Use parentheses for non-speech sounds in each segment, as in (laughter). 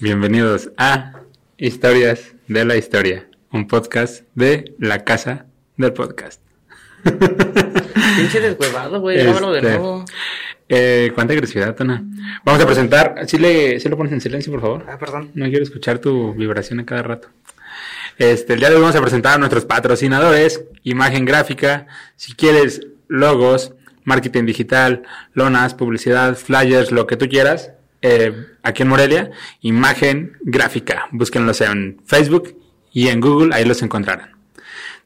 Bienvenidos a Historias de la Historia, un podcast de la casa del podcast. (laughs) Pinche deshuevado, güey, grábalo de Este, nuevo. Eh, cuánta agresividad, Tona. Vamos a presentar. ¿Sí, le, ¿Sí lo pones en silencio, por favor? Ah, perdón. No quiero escuchar tu vibración a cada rato. Este, el día de hoy vamos a presentar a nuestros patrocinadores, imagen gráfica, si quieres logos, marketing digital, lonas, publicidad, flyers, lo que tú quieras, eh, aquí en Morelia, imagen gráfica. Búsquenlos en Facebook y en Google, ahí los encontrarán.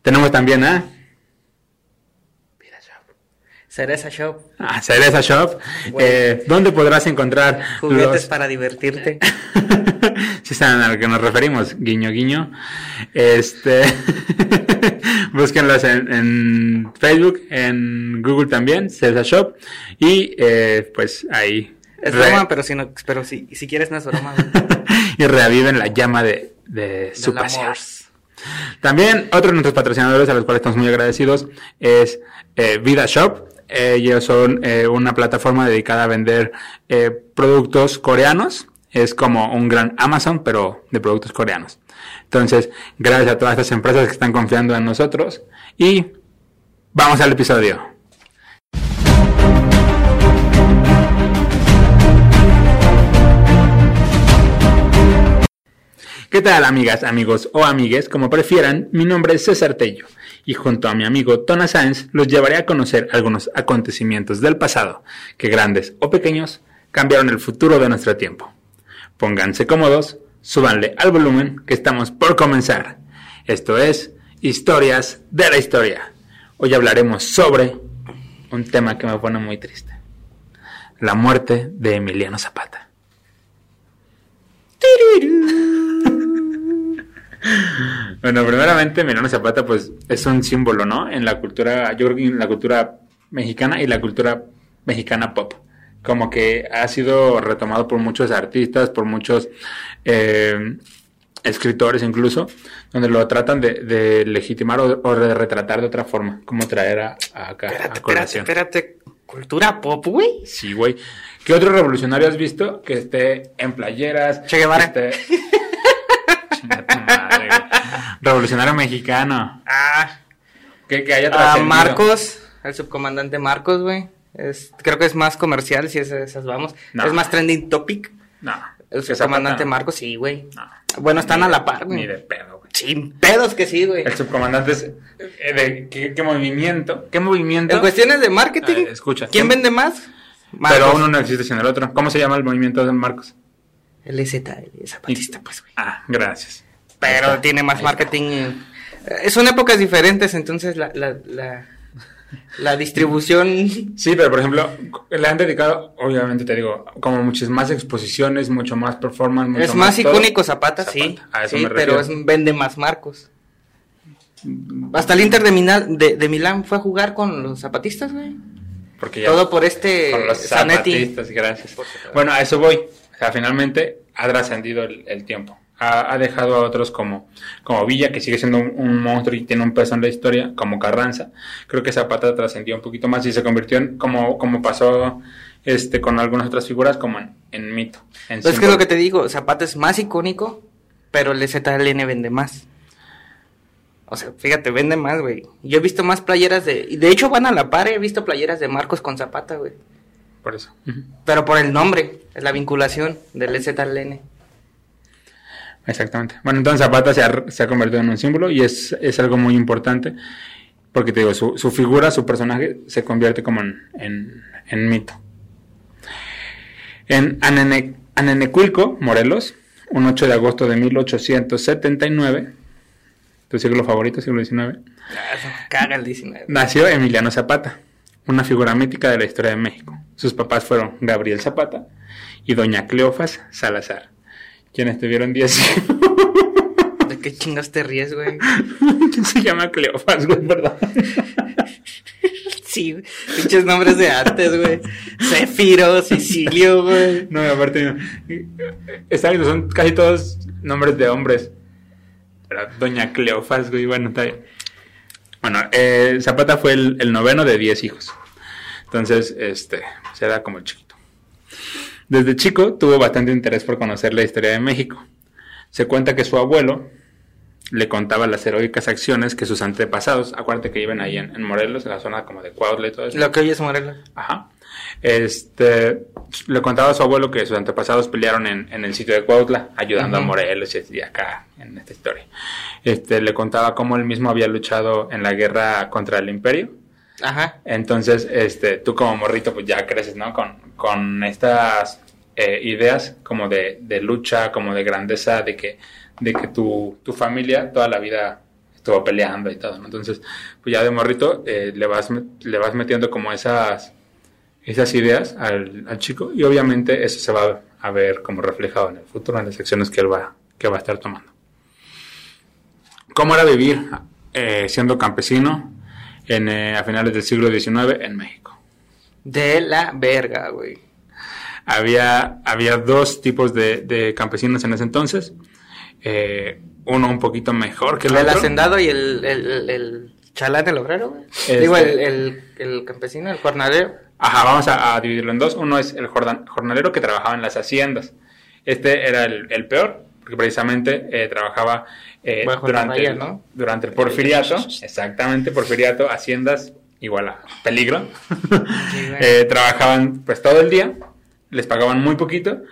Tenemos también a, Cereza Shop. a Cereza Shop, Bueno. eh, donde podrás encontrar Juguetes los- para divertirte. (laughs) si saben a lo que nos referimos, guiño guiño. Este (laughs) búsquenlos en, en Facebook, en Google también, César Shop. Y eh, pues ahí Es re- broma, pero si, no, pero si, si quieres no es broma, (laughs) y reaviven la llama de, de su pasión. También otro de nuestros patrocinadores a los cuales estamos muy agradecidos es eh, Vida Shop. Ellos son eh, una plataforma dedicada a vender eh, productos coreanos. Es como un gran Amazon, pero de productos coreanos. Entonces, gracias a todas estas empresas que están confiando en nosotros. Y vamos al episodio. ¿Qué tal amigas, amigos o amigues, como prefieran? Mi nombre es César Tello y junto a mi amigo Tona Sáenz los llevaré a conocer algunos acontecimientos del pasado que grandes o pequeños cambiaron el futuro de nuestro tiempo. Pónganse cómodos, súbanle al volumen que estamos por comenzar. Esto es Historias de la Historia. Hoy hablaremos sobre un tema que me pone muy triste. La muerte de Emiliano Zapata. Bueno, primeramente, Emiliano Zapata, pues, es un símbolo, ¿no? En la cultura, yo creo que en la cultura mexicana y la cultura mexicana pop. Como que ha sido retomado por muchos artistas, por muchos eh, escritores incluso, donde lo tratan de, de legitimar o, o de retratar de otra forma, como traer a, a acá Espérate, a espérate, colación. espérate. ¿Cultura pop, güey? Sí, güey. ¿Qué otro revolucionario has visto que esté en playeras? Che Guevara. que esté- madre. Revolucionario mexicano. Ah, Que, que haya a trascendido. Marcos, el subcomandante Marcos, güey. Es, creo que es más comercial, si esas, esas vamos. No. Es más trending topic. No. El subcomandante Marcos, sí, güey. No. Bueno, están Ni a la par, güey. Ni de pedo, güey. Sin pedos que sí, güey. El subcomandante es. eh, de, ¿qué, qué movimiento? ¿Qué movimiento? En cuestiones de marketing, escucha. ¿quién vende más? Marcos. Pero uno no existe sin el otro. ¿Cómo se llama el movimiento de Marcos? El ZL, zapatista, pues, güey. Ah, gracias. Pero está. tiene más marketing. eh, Son épocas diferentes, entonces la, la, la, la distribución. Sí, pero por ejemplo, le han dedicado, obviamente te digo, como muchas más exposiciones, mucho más performance, mucho es más todo. icónico Zapata, sí. A eso sí, me pero es- vende más Marcos. Hasta el Inter de, Milán- de, de Milán fue a jugar con los zapatistas, güey. Porque ya Todo por este con los Zanetti. zapatistas, gracias. Bueno, a eso voy. Sea, finalmente ha trascendido el, el tiempo. Ha, ha dejado a otros como, como Villa, que sigue siendo un, un monstruo y tiene un peso en la historia, como Carranza. Creo que Zapata trascendió un poquito más y se convirtió en, como, como pasó este con algunas otras figuras, como en, en mito. En Pues es que símbolo. lo que te digo, Zapata es más icónico, pero el ZLN vende más. O sea, fíjate, vende más, güey. Yo he visto más playeras de... De hecho, van a la par, he visto playeras de Marcos con Zapata, güey. Por eso. Pero por el nombre, es la vinculación del ZLN. Exactamente. Bueno, entonces Zapata se ha, se ha convertido en un símbolo y es, es algo muy importante porque te digo, su, su figura, su personaje se convierte como en, en, en mito. En Anene- Anenecuilco, Morelos, un 8 de agosto de 1879, tu siglo favorito, siglo XIX, Ah, eso caga el 19. nació Emiliano Zapata, una figura mítica de la historia de México. Sus papás fueron Gabriel Zapata y doña Cleofas Salazar, quienes tuvieron 10 (laughs) hijos. ¿De qué chingas te ríes, güey? ¿Quién (laughs) se llama Cleofas, güey? Perdón. (laughs) Sí, pinches nombres de antes, güey. Cefiro, Sicilio, güey. No, aparte, está bien, son casi todos nombres de hombres. Pero Doña Cleofas, güey, bueno, está bien. Bueno, eh, Zapata fue el, el noveno de 10 hijos. Entonces, este, se da como el chiquito. Desde chico tuvo bastante interés por conocer la historia de México. Se cuenta que su abuelo le contaba las heroicas acciones que sus antepasados, acuérdate que viven ahí en, en Morelos, en la zona como de Cuautla y todo eso. Lo que hoy es Morelos. Ajá. Este, le contaba a su abuelo que sus antepasados pelearon en, en el sitio de Cuautla, ayudando a Morelos y acá en esta historia. Este, le contaba cómo él mismo había luchado en la guerra contra el imperio. Ajá. Entonces, este, tú como morrito, pues ya creces, ¿no? Con, con estas eh, ideas como de, de lucha, como de grandeza, de que, de que tu, tu familia toda la vida estuvo peleando y todo, ¿no? Entonces, pues ya de morrito eh, le, vas, le vas metiendo como esas, esas ideas al, al chico y obviamente eso se va a ver como reflejado en el futuro, en las acciones que él va, que va a estar tomando. ¿Cómo era vivir eh, siendo campesino en, eh, a finales del siglo XIX en México? De la verga, güey. Había, había dos tipos de, de campesinos en ese entonces. Eh, uno un poquito mejor que el, El otro. hacendado y el, el, el, el chalán, el obrero, güey. Este- Digo, el, el, el campesino, el jornalero. Ajá, vamos a, a dividirlo en dos. Uno es el jornalero que trabajaba en las haciendas. Este era el, el peor, porque precisamente eh, trabajaba eh, durante, raya, el, ¿no? durante el porfiriato. Exactamente, porfiriato, haciendas igual a peligro. (laughs) Eh, trabajaban pues todo el día, les pagaban muy poquito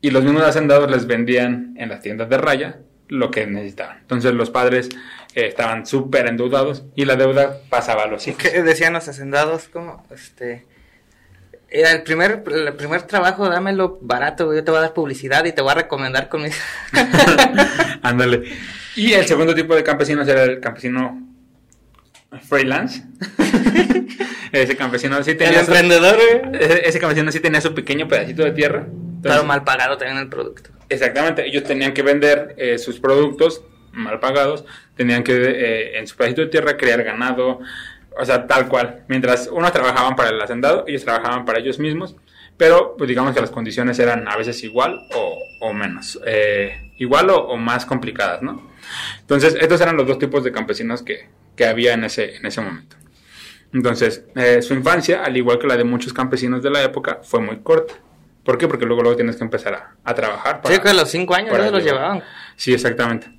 y los mismos hacendados les vendían en las tiendas de raya lo que necesitaban. Entonces los padres eh, estaban súper endeudados y la deuda pasaba a los hijos. ¿Qué decían los hacendados? Como, este... Era el primer, el primer trabajo, dámelo barato. Yo te voy a dar publicidad y te voy a recomendar con mis... (laughs) Ándale. Y el segundo tipo de campesinos era el campesino freelance. (laughs) ese campesino sí el tenía su, emprendedor, güey. ese, ese campesino sí tenía su pequeño pedacito de tierra. Entonces, Pero mal pagado también el producto. Exactamente, ellos tenían que vender eh, sus productos mal pagados, tenían que eh, en su pedacito de tierra crear ganado, o sea, tal cual. Mientras unos trabajaban para el hacendado, ellos trabajaban para ellos mismos, pero pues digamos que las condiciones eran a veces igual o, o menos, eh, igual o, o más complicadas, ¿no? Entonces, estos eran los dos tipos de campesinos que, que había en ese, en ese momento. Entonces, eh, su infancia, al igual que la de muchos campesinos de la época, fue muy corta. ¿Por qué? Porque luego, luego tienes que empezar a, a trabajar. Sí, que a los cinco años para ya se los llevaban. Sí, exactamente.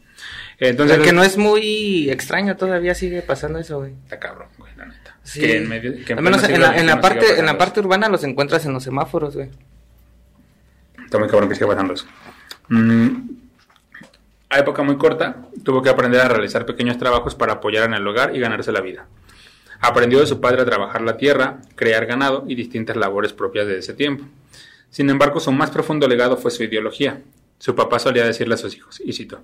Entonces, Entonces, que no es muy extraño, todavía sigue pasando eso, güey. Está cabrón, güey, la neta. Sí. Que en medio- que en Al menos en la, en parte, en la pasando parte urbana los encuentras en los semáforos, güey. Está muy cabrón que siga pasando eso. Mm, a época muy corta, tuvo que aprender a realizar pequeños trabajos para apoyar en el hogar y ganarse la vida. Aprendió de su padre a trabajar la tierra, crear ganado y distintas labores propias de ese tiempo. Sin embargo, su más profundo legado fue su ideología. Su papá solía decirle a sus hijos, y cito,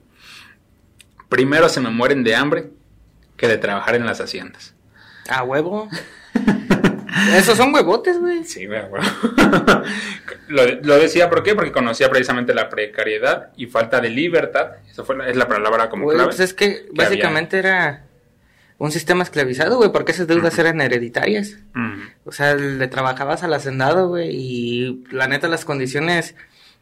primero se me mueren de hambre que de trabajar en las haciendas. A huevo. (laughs) Esos son huevotes, güey. Sí, güey, (laughs) lo, lo decía, ¿por qué? Porque conocía precisamente la precariedad y falta de libertad. Esa fue la, es la palabra como Güey, clave. pues es que básicamente era un sistema esclavizado, güey, porque esas deudas eran hereditarias. O sea, le trabajabas al hacendado, güey, y la neta las condiciones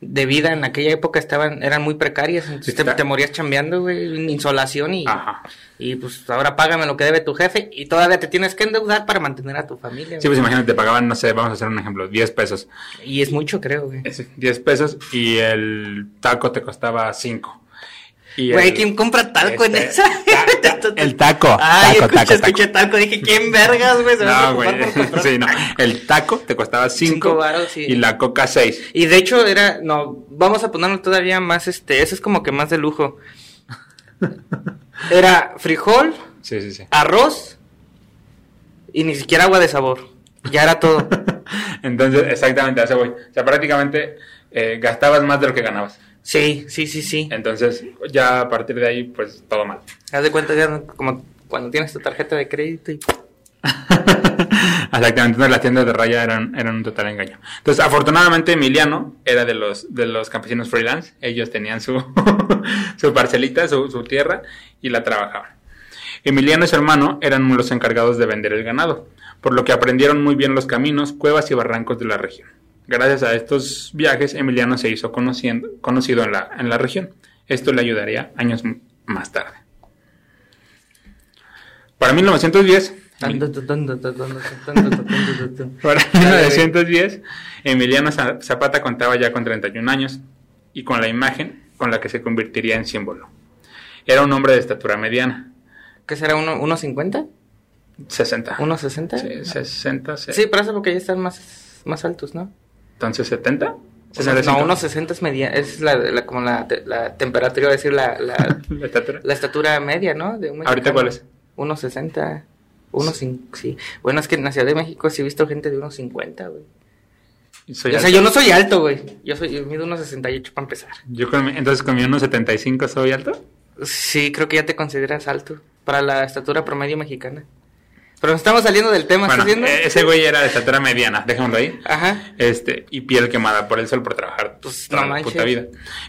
de vida en aquella época estaban eran muy precarias, entonces te, morías chambeando, güey, en insolación y, Ajá. y pues ahora págame lo que debe tu jefe y todavía te tienes que endeudar para mantener a tu familia. Sí, güey. pues imagínate, te pagaban, no sé, vamos a hacer un ejemplo, 10 pesos. Y es mucho, creo, güey. Es 10 pesos y el taco te costaba 5. Güey, el- ¿quién compra talco en este, esa? ta- ta- (laughs) el taco. Ay, taco, escuché, taco, taco. escuché talco, dije, ¿quién vergas, güey? Se No, güey. (laughs) Sí, no. El taco te costaba Cinco 5 varos, sí. y la coca 6. Y de hecho era, no, vamos a ponerlo todavía más, este, eso es como que más de lujo. Era frijol, Sí, sí, sí. arroz y ni siquiera agua de sabor. Ya era todo. (laughs) Entonces, exactamente, a eso voy. O sea, prácticamente eh, gastabas más de lo que ganabas. Sí, sí, sí, sí. Entonces, ya a partir de ahí, pues todo mal. Haz de cuenta ya como cuando tienes tu tarjeta de crédito y (laughs) Exactamente, las tiendas de raya eran, eran un total engaño. Entonces, afortunadamente, Emiliano era de los, de los campesinos freelance. Ellos tenían su, (laughs) su parcelita, su, su tierra, y la trabajaban. Emiliano y su hermano eran los encargados de vender el ganado, por lo que aprendieron muy bien los caminos, cuevas y barrancos de la región. Gracias a estos viajes, Emiliano se hizo conociendo, conocido en la, en la región. Esto le ayudaría años más tarde. Para 1910, para 1910, Emiliano Zapata contaba ya con 31 años y con la imagen con la que se convertiría en símbolo. Era un hombre de estatura mediana. ¿Qué será? ¿1,50? 60. ¿1,60? Uno ¿1,60? Sí, 60. Sí, pero eso porque ya están más, más altos, ¿no? Entonces, 70. No, 65. unos 60 es media, es la, la- como la, la temperatura, a decir la, la, (laughs) La estatura. la estatura media, ¿no? De un ¿Ahorita cuál es? Unos 60, unos cin- sí. Bueno, es que en la Ciudad de México sí he visto gente de unos 50, güey. Soy o sea, alto. yo no soy alto, güey. Yo soy, yo mido unos 68 para empezar. Yo con entonces con mi 1.75 soy alto. Sí, creo que ya te consideras alto para la estatura promedio mexicana. Pero nos estamos saliendo del tema, Bueno, ¿estás viendo? eh, ese güey era de estatura mediana, dejémoslo ahí. Ajá. Este, y piel quemada por el sol por trabajar Pues, toda no la puta vida.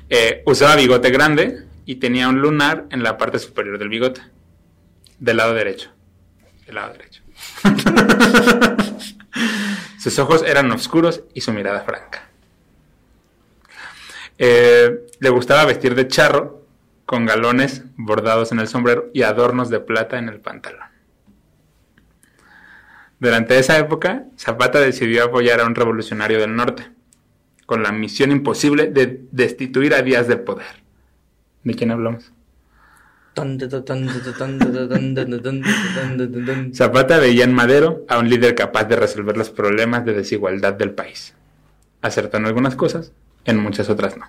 Eh, usaba bigote grande y tenía un lunar en la parte superior del bigote. Del lado derecho. Del lado derecho. (laughs) Sus ojos eran oscuros y su mirada franca. Eh, le gustaba vestir de charro con galones bordados en el sombrero y adornos de plata en el pantalón. Durante esa época, Zapata decidió apoyar a un revolucionario del norte, con la misión imposible de destituir a Díaz del poder. ¿De quién hablamos? Zapata veía en Madero a un líder capaz de resolver los problemas de desigualdad del país. Acertó en algunas cosas, en muchas otras no.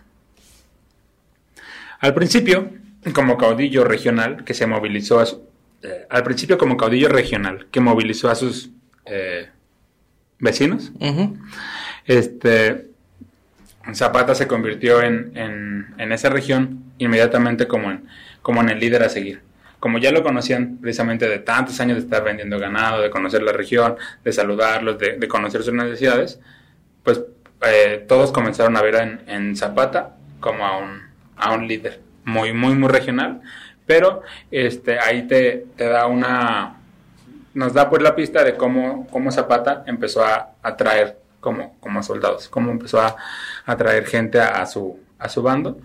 Al principio, como caudillo regional que se movilizó a su, eh, al principio como caudillo regional que movilizó a sus eh, vecinos, este Zapata se convirtió en, en- en esa región inmediatamente como en, como en el líder a seguir. Como ya lo conocían precisamente de tantos años de estar vendiendo ganado, de conocer la región, de saludarlos, de, de conocer sus necesidades, pues eh, todos comenzaron a ver en, en Zapata como a un, a un líder muy, muy, muy regional, pero este, ahí te, te da una, nos da pues la pista de cómo, cómo Zapata empezó a atraer como, como soldados, cómo empezó a atraer gente a, su, a su bando,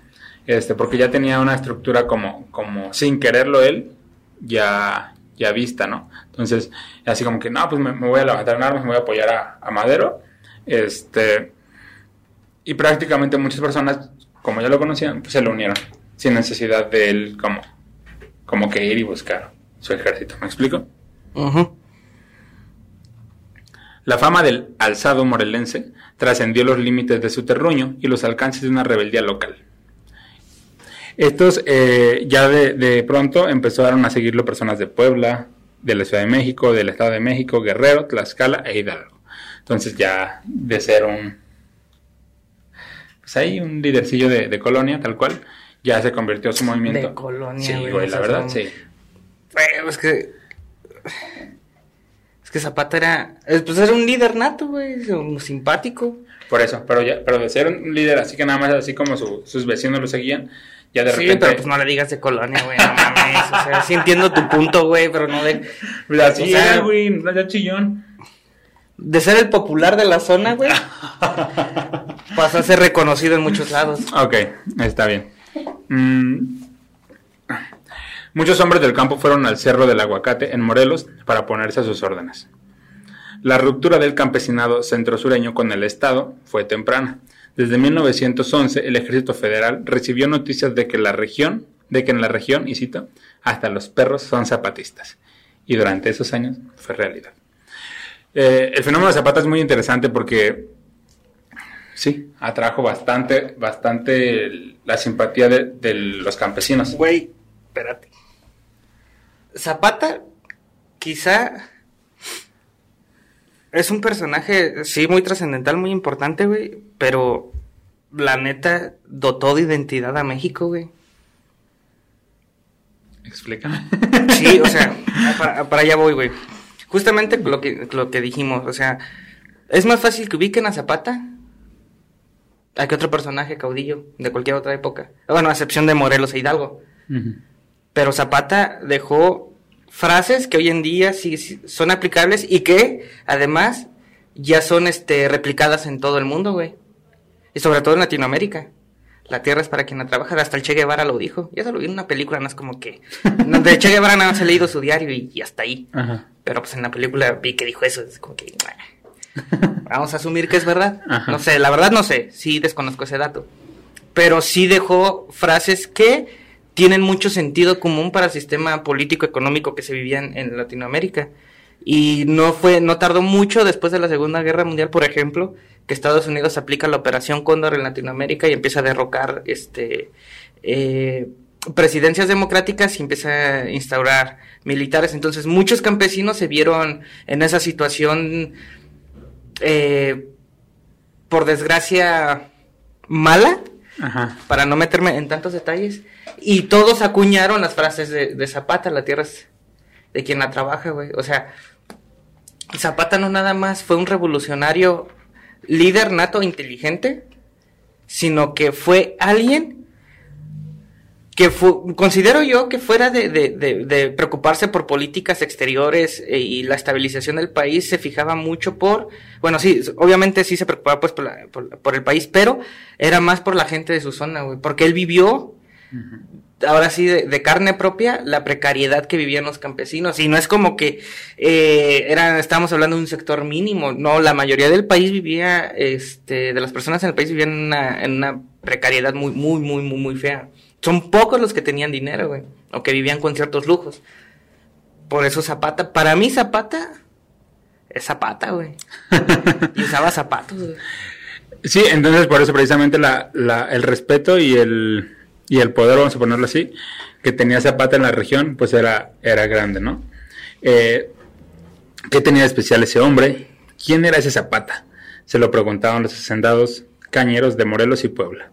este, porque ya tenía una estructura como, como sin quererlo él, ya, ya vista, ¿no? Entonces, así como que, no, pues me, me voy a levantar en armas, me voy a apoyar a, a Madero, este, y prácticamente muchas personas, como ya lo conocían, pues se lo unieron, sin necesidad de él como, como que ir y buscar su ejército, ¿me explico? La fama del alzado morelense trascendió los límites de su terruño y los alcances de una rebeldía local. Estos eh, ya de, de pronto empezaron a seguirlo personas de Puebla, de la Ciudad de México, del Estado de México, Guerrero, Tlaxcala e Hidalgo. Entonces ya de ser un... Pues ahí un lidercillo de, de colonia, tal cual, ya se convirtió su movimiento. De colonia, Sí, güey, la verdad, son- sí. Güey, es que. Es que Zapata era. Pues era un líder nato, güey. un Simpático. Por eso, pero ya, pero de ser un líder así que nada más así como su- sus vecinos lo seguían, ya de sí, repente. pero pues no le digas de colonia, güey. No mames. O sea, sí entiendo tu punto, güey, pero no de. Pues así o sea- era, güey, no era chillón. De ser el popular de la zona, güey. (laughs) pasó a ser reconocido en muchos lados. Ok, está bien. Mm, Muchos hombres del campo fueron al Cerro del Aguacate en Morelos para ponerse a sus órdenes. La ruptura del campesinado centro-sureño con el Estado fue temprana. Desde 1911 el Ejército Federal recibió noticias de que la región, de que en la región, y cito, hasta los perros son zapatistas. Y durante esos años fue realidad. Eh, el fenómeno de Zapata es muy interesante porque sí, atrajo bastante, bastante la simpatía de, de los campesinos. Güey, espérate. Zapata, quizá. Es un personaje, sí, muy trascendental, muy importante, güey. Pero la neta dotó de identidad a México, güey. Explícame. Sí, o sea, para, para allá voy, güey. Justamente lo que, lo que dijimos, o sea, es más fácil que ubiquen a Zapata a que otro personaje caudillo de cualquier otra época. Bueno, a excepción de Morelos e Hidalgo. Pero Zapata dejó frases que hoy en día sí, sí son aplicables y que además ya son este replicadas en todo el mundo, güey. Y sobre todo en Latinoamérica. La tierra es para quien la trabaja, hasta el Che Guevara lo dijo. Ya se lo vi en una película, no es como que... de Che Guevara nada más he leído su diario y, y hasta ahí. Ajá. Pero pues en la película vi que dijo eso, es como que... Vamos a asumir que es verdad. No sé, la verdad no sé, sí desconozco ese dato. Pero sí dejó frases que tienen mucho sentido común para el sistema político económico que se vivía en, Latinoamérica. Y no fue, no tardó mucho después de la Segunda Guerra Mundial, por ejemplo, que Estados Unidos aplica la Operación Cóndor en Latinoamérica y empieza a derrocar este eh, presidencias democráticas y empieza a instaurar militares. Entonces muchos campesinos se vieron en esa situación eh, por desgracia, mala, para no meterme en tantos detalles. Y todos acuñaron las frases de, Zapata, la tierra es de quien la trabaja, güey. O sea, Zapata no nada más fue un revolucionario líder nato inteligente, sino que fue alguien que considero yo que fuera de, preocuparse por políticas exteriores eh, y la estabilización del país, se fijaba mucho por, bueno, sí, obviamente sí se preocupaba pues por, el país, pero era más por la gente de su zona, güey, porque él vivió, ahora sí, de, carne propia, la precariedad que vivían los campesinos, y no es como que eh, era, estábamos hablando de un sector mínimo, no, la mayoría del país vivía, este, de las personas en el país vivían en una, en una precariedad muy, muy, muy, muy, muy fea. Son pocos los que tenían dinero, güey, o que vivían con ciertos lujos. Por eso Zapata, para mí Zapata es Zapata, güey. (laughs) y usaba zapatos, güey. Sí, entonces por eso precisamente la, la, el respeto y el, y el poder, vamos a ponerlo así, que tenía Zapata en la región, pues era, era grande, ¿no? Eh, ¿Qué tenía especial ese hombre? ¿Quién era ese Zapata? Se lo preguntaban los hacendados cañeros de Morelos y Puebla.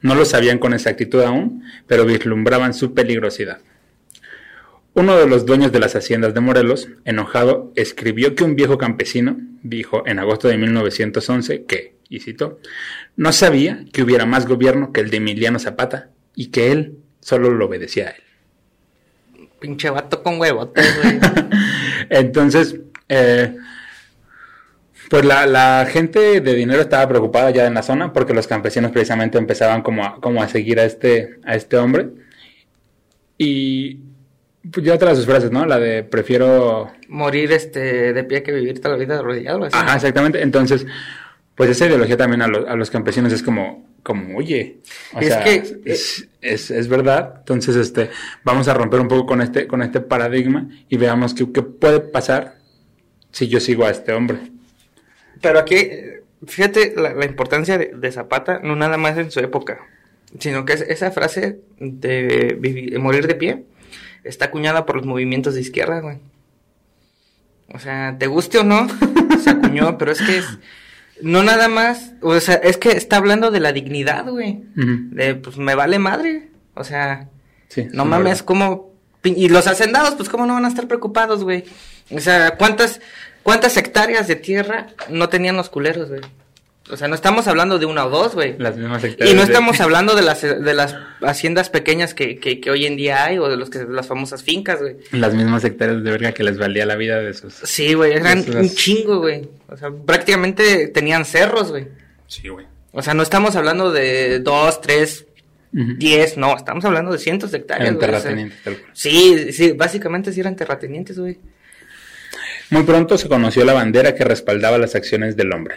No lo sabían con exactitud aún, pero vislumbraban su peligrosidad. Uno de los dueños de las haciendas de Morelos, enojado, escribió que un viejo campesino dijo en agosto de 1911 que, y cito, no sabía que hubiera más gobierno que el de Emiliano Zapata y que él solo lo obedecía a él. Pinche vato con huevotes, güey. (laughs) Entonces, eh, pues la, gente de dinero estaba preocupada ya en la zona porque los campesinos precisamente empezaban como a, como a seguir a este, a este hombre. Y pues ya otras sus frases, ¿no? La de prefiero... Morir este, de pie que vivir toda la vida arrodillado. Así. Ajá, exactamente. Entonces, pues esa ideología también a, a los campesinos es como, como, oye, o es sea, que, es, es, es, verdad. Entonces, este, vamos a romper un poco con este, con este paradigma y veamos qué, qué puede pasar si yo sigo a este hombre. Pero aquí, fíjate la, importancia de, Zapata, no nada más en su época, sino que esa frase de, morir de pie está acuñada por los movimientos de izquierda, güey. O sea, te guste o no, se acuñó, pero es que es, no nada más, o sea, es que está hablando de la dignidad, güey. De, pues me vale madre. O sea, no mames, como. Y los hacendados, pues cómo no van a estar preocupados, güey. O sea, ¿cuántas, ¿Cuántas hectáreas de tierra no tenían los culeros, güey? O sea, no estamos hablando de una o dos, güey. Las mismas hectáreas. Y no estamos (laughs) hablando de las, de las haciendas pequeñas que, que, hoy en día hay o de los que, las famosas fincas, güey. Las mismas hectáreas de verga que les valía la vida de esos. Sí, güey, eran un chingo, güey. O sea, prácticamente tenían cerros, güey. Sí, güey. O sea, no estamos hablando de dos, tres, diez, no, estamos hablando de cientos de hectáreas. Eran terratenientes, Sí, sí, básicamente sí eran terratenientes, güey. Muy pronto se conoció la bandera que respaldaba las acciones del hombre.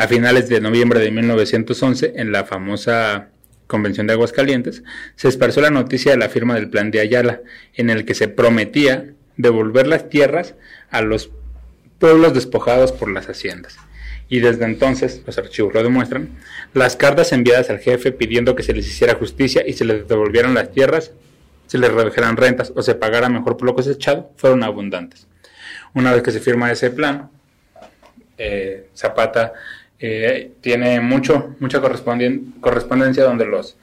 A finales de noviembre de 1911, en la famosa Convención de Aguascalientes, se esparció la noticia de la firma del Plan de Ayala, en el que se prometía devolver las tierras a los pueblos despojados por las haciendas. Y desde entonces, los archivos lo demuestran, las cartas enviadas al jefe pidiendo que se les hiciera justicia y se les devolvieran las tierras, se les redujeran rentas o se pagara mejor por lo cosechado, fueron abundantes. Una vez que se firma ese plan, eh, Zapata eh, tiene mucho, mucha correspondencia donde los,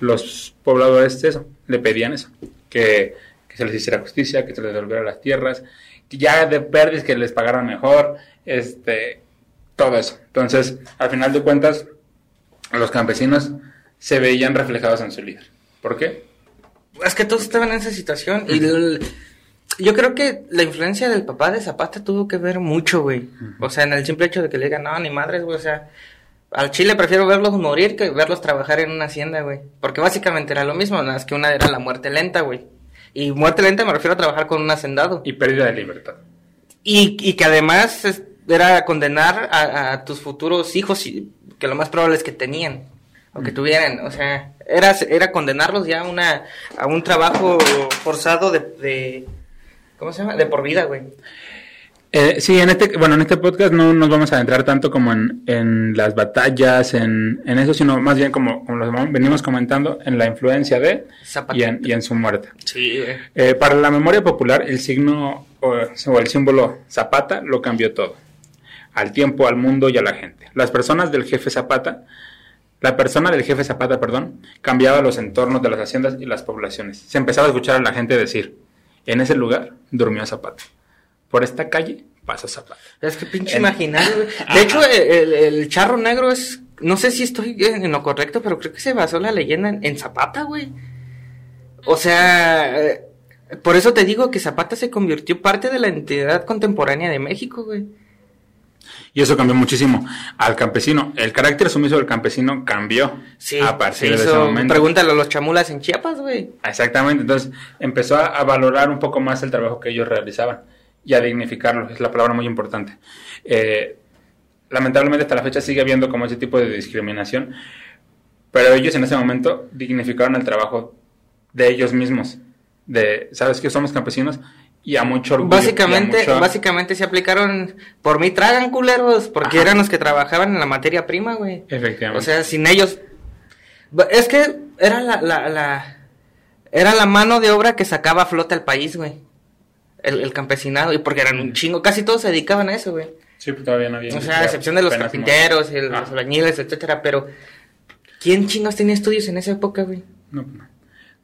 los pobladores eso, le pedían eso, que, se les hiciera justicia, que se les devolviera las tierras, que ya de pérdidas que les pagaran mejor, este, todo eso. Entonces, al final de cuentas, los campesinos se veían reflejados en su líder. ¿Por qué? Es que todos estaban en esa situación y yo creo que la influencia del papá de Zapata tuvo que ver mucho, güey. O sea, en el simple hecho de que le digan, no, ni madres, güey, o sea, al Chile prefiero verlos morir que verlos trabajar en una hacienda, güey. Porque básicamente era lo mismo, nada más que una era la muerte lenta, güey. Y muerte lenta me refiero a trabajar con un hacendado. Y pérdida de libertad. Y, y que además es- era condenar a, a tus futuros hijos, que lo más probable es que tenían, o que tuvieran, o sea, era, era condenarlos ya a, una, a un trabajo forzado de, de, ¿cómo se llama? De por vida, güey. Eh, sí, en este, bueno, en este podcast no nos vamos a adentrar tanto como en, en las batallas, en, en eso, sino más bien como, como lo venimos comentando, en la influencia de Zapata. y en, y en su muerte. Sí, güey. Eh, para la memoria popular, el signo o, o el símbolo Zapata lo cambió todo. Al tiempo, al mundo y a la gente. Las personas del jefe Zapata, la persona del jefe Zapata, perdón, cambiaba los entornos de las haciendas y las poblaciones. Se empezaba a escuchar a la gente decir, en ese lugar durmió Zapata. Por esta calle pasó Zapata. Es que pinche En- imaginario, güey. (laughs) De hecho, el, el charro negro es. No sé si estoy en, en lo correcto, pero creo que se basó la leyenda en, en Zapata, güey. O sea. eh, Por eso te digo que Zapata se convirtió parte de la entidad contemporánea de México, güey. Y eso cambió muchísimo al campesino. El carácter sumiso del campesino cambió Sí, a partir de ese momento. Pregúntale a los chamulas en Chiapas, güey. Exactamente, entonces empezó a, a valorar un poco más el trabajo que ellos realizaban y a dignificarlo, es la palabra muy importante. Eh, lamentablemente hasta la fecha sigue habiendo como ese tipo de discriminación, pero ellos en ese momento dignificaron el trabajo de ellos mismos, de, ¿sabes que Somos campesinos y a mucho orgullo. Básicamente, mucho- básicamente se aplicaron. Por mí tragan culeros, porque Ajá. eran los que trabajaban en la materia prima, güey. Efectivamente. O sea, sin ellos. Es que era la, la, la- Era la mano de obra que sacaba a flote al país, güey. El, el campesinado. Y porque eran un chingo. Casi todos se dedicaban a eso, güey. sí, pues todavía no había. O sea, a excepción de los carpinteros, y los albañiles, etcétera. Pero. ¿Quién chingos tenía estudios en esa época, güey? No, no.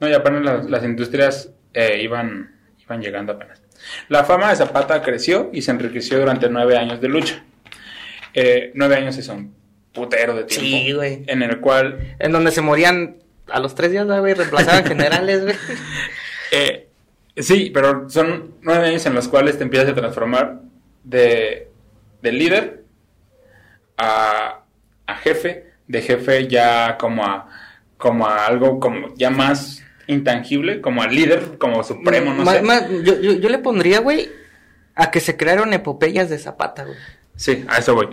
No, y apenas las, las industrias eh, iban, iban llegando apenas. La fama de Zapata creció y se enriqueció durante nueve años de lucha. Eh, nueve años es un putero de tiempo. Sí, güey. En el cual En donde se morían a los tres días, güey. Reemplazaban (laughs) generales, güey. Eh, sí, pero son nueve años en los cuales te empiezas a transformar de, de líder a, a jefe, de jefe ya como a, como a algo como ya más intangible, como a líder, como supremo, no sé. ma- yo, yo, yo le pondría, güey, a que se crearon epopeyas de Zapata, güey. Sí, a eso voy.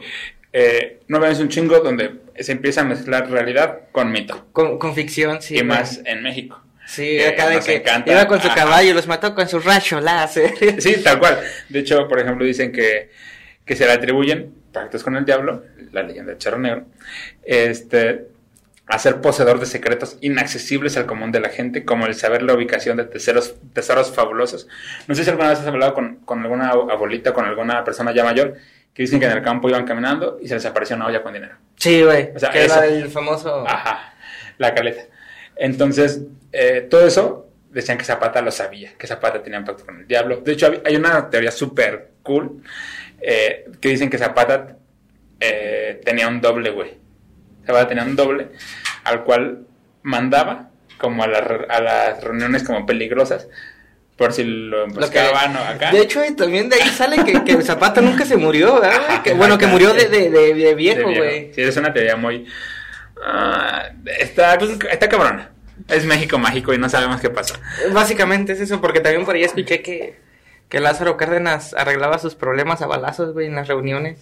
Eh, nueve años un chingo donde se empieza a mezclar realidad con mito. Con, con ficción, sí. y güey. más en México. Sí, acá de que encanta. iba con su Ajá. caballo los mató con su rayo láser. (laughs) Sí, tal cual. De hecho, por ejemplo, dicen que, que se le atribuyen pactos con el diablo, la leyenda del charro negro, este, a ser poseedor de secretos inaccesibles al común de la gente, como el saber la ubicación de tesoros, tesoros fabulosos. No sé si alguna vez has hablado con, con alguna abuelita, con alguna persona ya mayor, que dicen que en el campo iban caminando y se les apareció una olla con dinero. Sí, güey. O sea, que era el famoso. Ajá, la caleta. Entonces, eh, todo eso decían que Zapata lo sabía, que Zapata tenía un pacto con el diablo. De hecho, hay una teoría súper cool eh, que dicen que Zapata eh, tenía un doble, güey. Zapata tenía un doble al cual mandaba como a, la a las reuniones como peligrosas por si lo emboscaban o acá. De hecho, también de ahí sale que, que Zapata nunca se murió, ¿verdad? Ajá, Que, bueno, que murió de, de, de- viejo, güey. Sí, es una teoría muy... ah, está, está cabrona. Es México mágico y no sabemos qué pasó. Básicamente es eso, porque también por ahí escuché que, que Lázaro Cárdenas arreglaba sus problemas a balazos, güey, en las reuniones.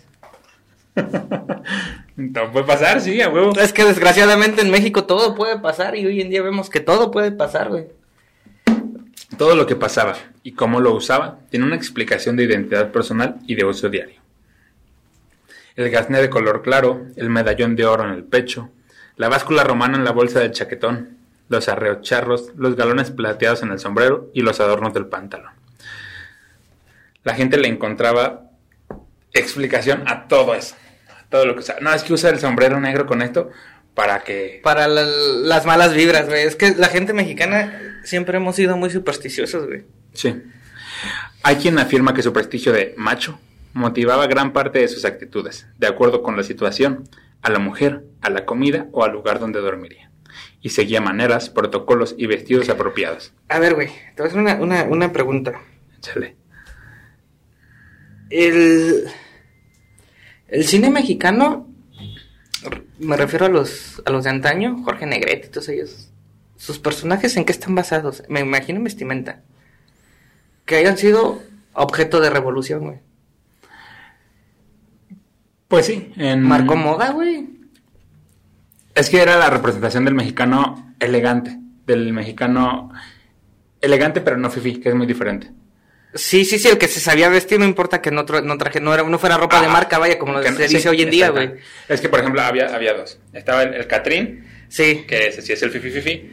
(laughs) No puede pasar, sí, a huevo. Es que desgraciadamente en México todo puede pasar y hoy en día vemos que todo puede pasar, güey. Todo lo que pasaba y cómo lo usaba tiene una explicación de identidad personal y de uso diario. El gasné de color claro, el medallón de oro en el pecho, la báscula romana en la bolsa del chaquetón, los arreos charros, los galones plateados en el sombrero y los adornos del pantalón. La gente le encontraba explicación a todo eso. Todo lo que usaba. No, es que usa el sombrero negro con esto para que... Para la- las malas vibras, güey. Es que la gente mexicana siempre hemos sido muy supersticiosos, güey. Sí. Hay quien afirma que su prestigio de macho motivaba gran parte de sus actitudes, de acuerdo con la situación, a la mujer, a la comida o al lugar donde dormiría. Y seguía maneras, protocolos y vestidos apropiados. A ver, güey, te voy a hacer una, una, una pregunta. Échale. El, el cine mexicano, me refiero a los, a los de antaño, Jorge Negrete y todos ellos. ¿Sus personajes en qué están basados? Me imagino en vestimenta. Que hayan sido objeto de revolución, güey. Pues sí. En... Marcó moda, güey. Es que era la representación del mexicano elegante. Del mexicano elegante, pero no fifi, que es muy diferente. Sí, sí, sí, el que se sabía vestir, no importa que no, tra- no traje, no, era, no fuera ropa de Ah, marca, vaya, como lo que se sí, dice hoy en día, güey. Es que, por ejemplo, había, había dos. Estaba el, el Catrín, Sí. que ese sí es el fifi fifi.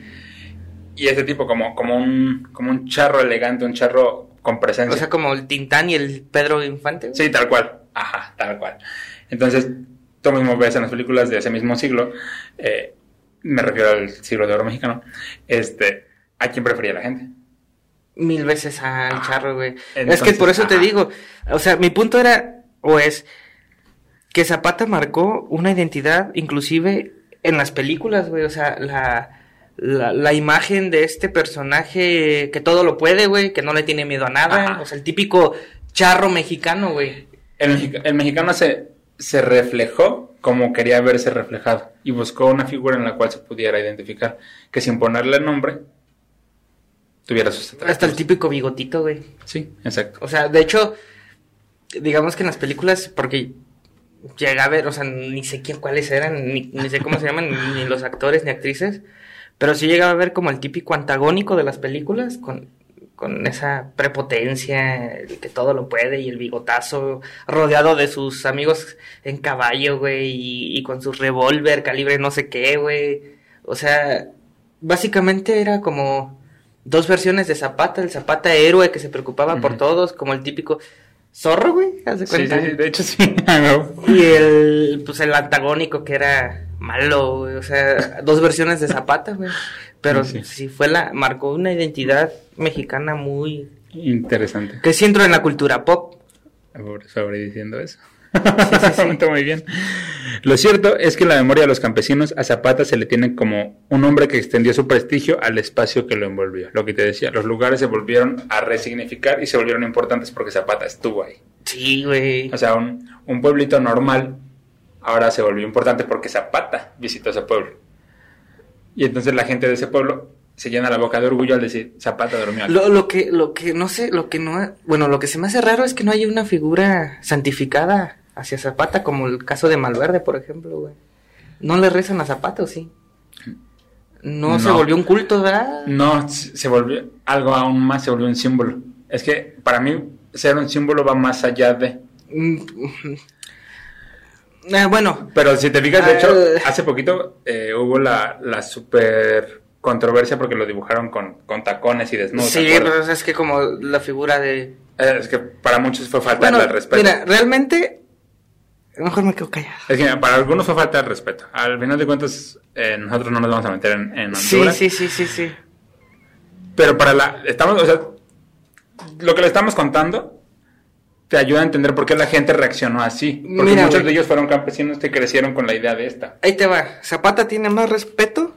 Y ese tipo como, como, un, como un charro elegante, un charro con presencia. O sea, como el Tintán y el Pedro Infante. Sí, tal cual. Ajá, tal cual. Entonces, tú mismo ves en las películas de ese mismo siglo, eh, me refiero al siglo de oro mexicano, este, ¿a quién prefería la gente? Mil veces al Ajá. charro, güey. es que por eso te digo, o sea, mi punto era, o es, que Zapata marcó una identidad, inclusive en las películas, güey, o sea, la, la, la imagen de este personaje que todo lo puede, güey, que no le tiene miedo a nada, Ajá. o sea, el típico charro mexicano, güey. El, mexica- el mexicano se, se reflejó como quería verse reflejado y buscó una figura en la cual se pudiera identificar, que sin ponerle nombre tuviera sus Hasta el típico bigotito, güey. Sí, exacto. O sea, de hecho, digamos que en las películas, porque llegué a ver, o sea, ni sé quién cuáles eran, ni, ni sé cómo se llaman, ni, ni los actores ni actrices, pero sí llegaba a ver como el típico antagónico de las películas, con, con esa prepotencia, el que todo lo puede, y el bigotazo, rodeado de sus amigos en caballo, güey, y, y con su revólver, calibre no sé qué, güey. O sea, básicamente era como dos versiones de Zapata, el Zapata héroe que se preocupaba por todos, como el típico zorro, güey, haz de Sí, sí, cuenta. sí, de hecho sí. (laughs) Y el, pues el antagónico que era malo, güey, o sea, dos versiones de Zapata, güey. Pero Sí, sí, sí. fue la, marcó una identidad mexicana muy, Interesante. que sí entró en la cultura pop. Por sobre diciendo eso. Sí, muy bien. Lo cierto es que en la memoria de los campesinos a Zapata se le tiene como un hombre que extendió su prestigio al espacio que lo envolvió. Lo que te decía, los lugares se volvieron a resignificar y se volvieron importantes porque Zapata estuvo ahí. Sí, güey. O sea, un, un pueblito normal ahora se volvió importante porque Zapata visitó ese pueblo. Y entonces la gente de ese pueblo se llena la boca de orgullo al decir Zapata durmió aquí. Lo, lo que, lo que no sé, lo que no, bueno, lo que se me hace raro es que no haya una figura santificada hacia Zapata, como el caso de Malverde, por ejemplo, güey. No le rezan a Zapata, ¿o sí? No, se volvió un culto, ¿verdad? No, se volvió algo aún más, se volvió un símbolo. Es que para mí ser un símbolo va más allá de... Mm, eh, bueno, Pero si te fijas, de hecho, Ah. hace poquito eh, hubo la, la super controversia porque lo dibujaron con, con tacones y desnudos. ¿te sí, pero es que como la figura de... Eh, es que para muchos fue falta Bueno, de respeto. mira, realmente... Mejor me quedo callado. Es que para algunos fue falta de respeto. Al final de cuentas, eh, nosotros no nos vamos a meter en, en Sí, Honduras. sí, sí, sí, sí. Pero para la. Estamos, o sea, lo que le estamos contando te ayuda a entender por qué la gente reaccionó así. Porque Mira, muchos de ellos fueron campesinos que crecieron con la idea de esta. Ahí te va. Zapata tiene más respeto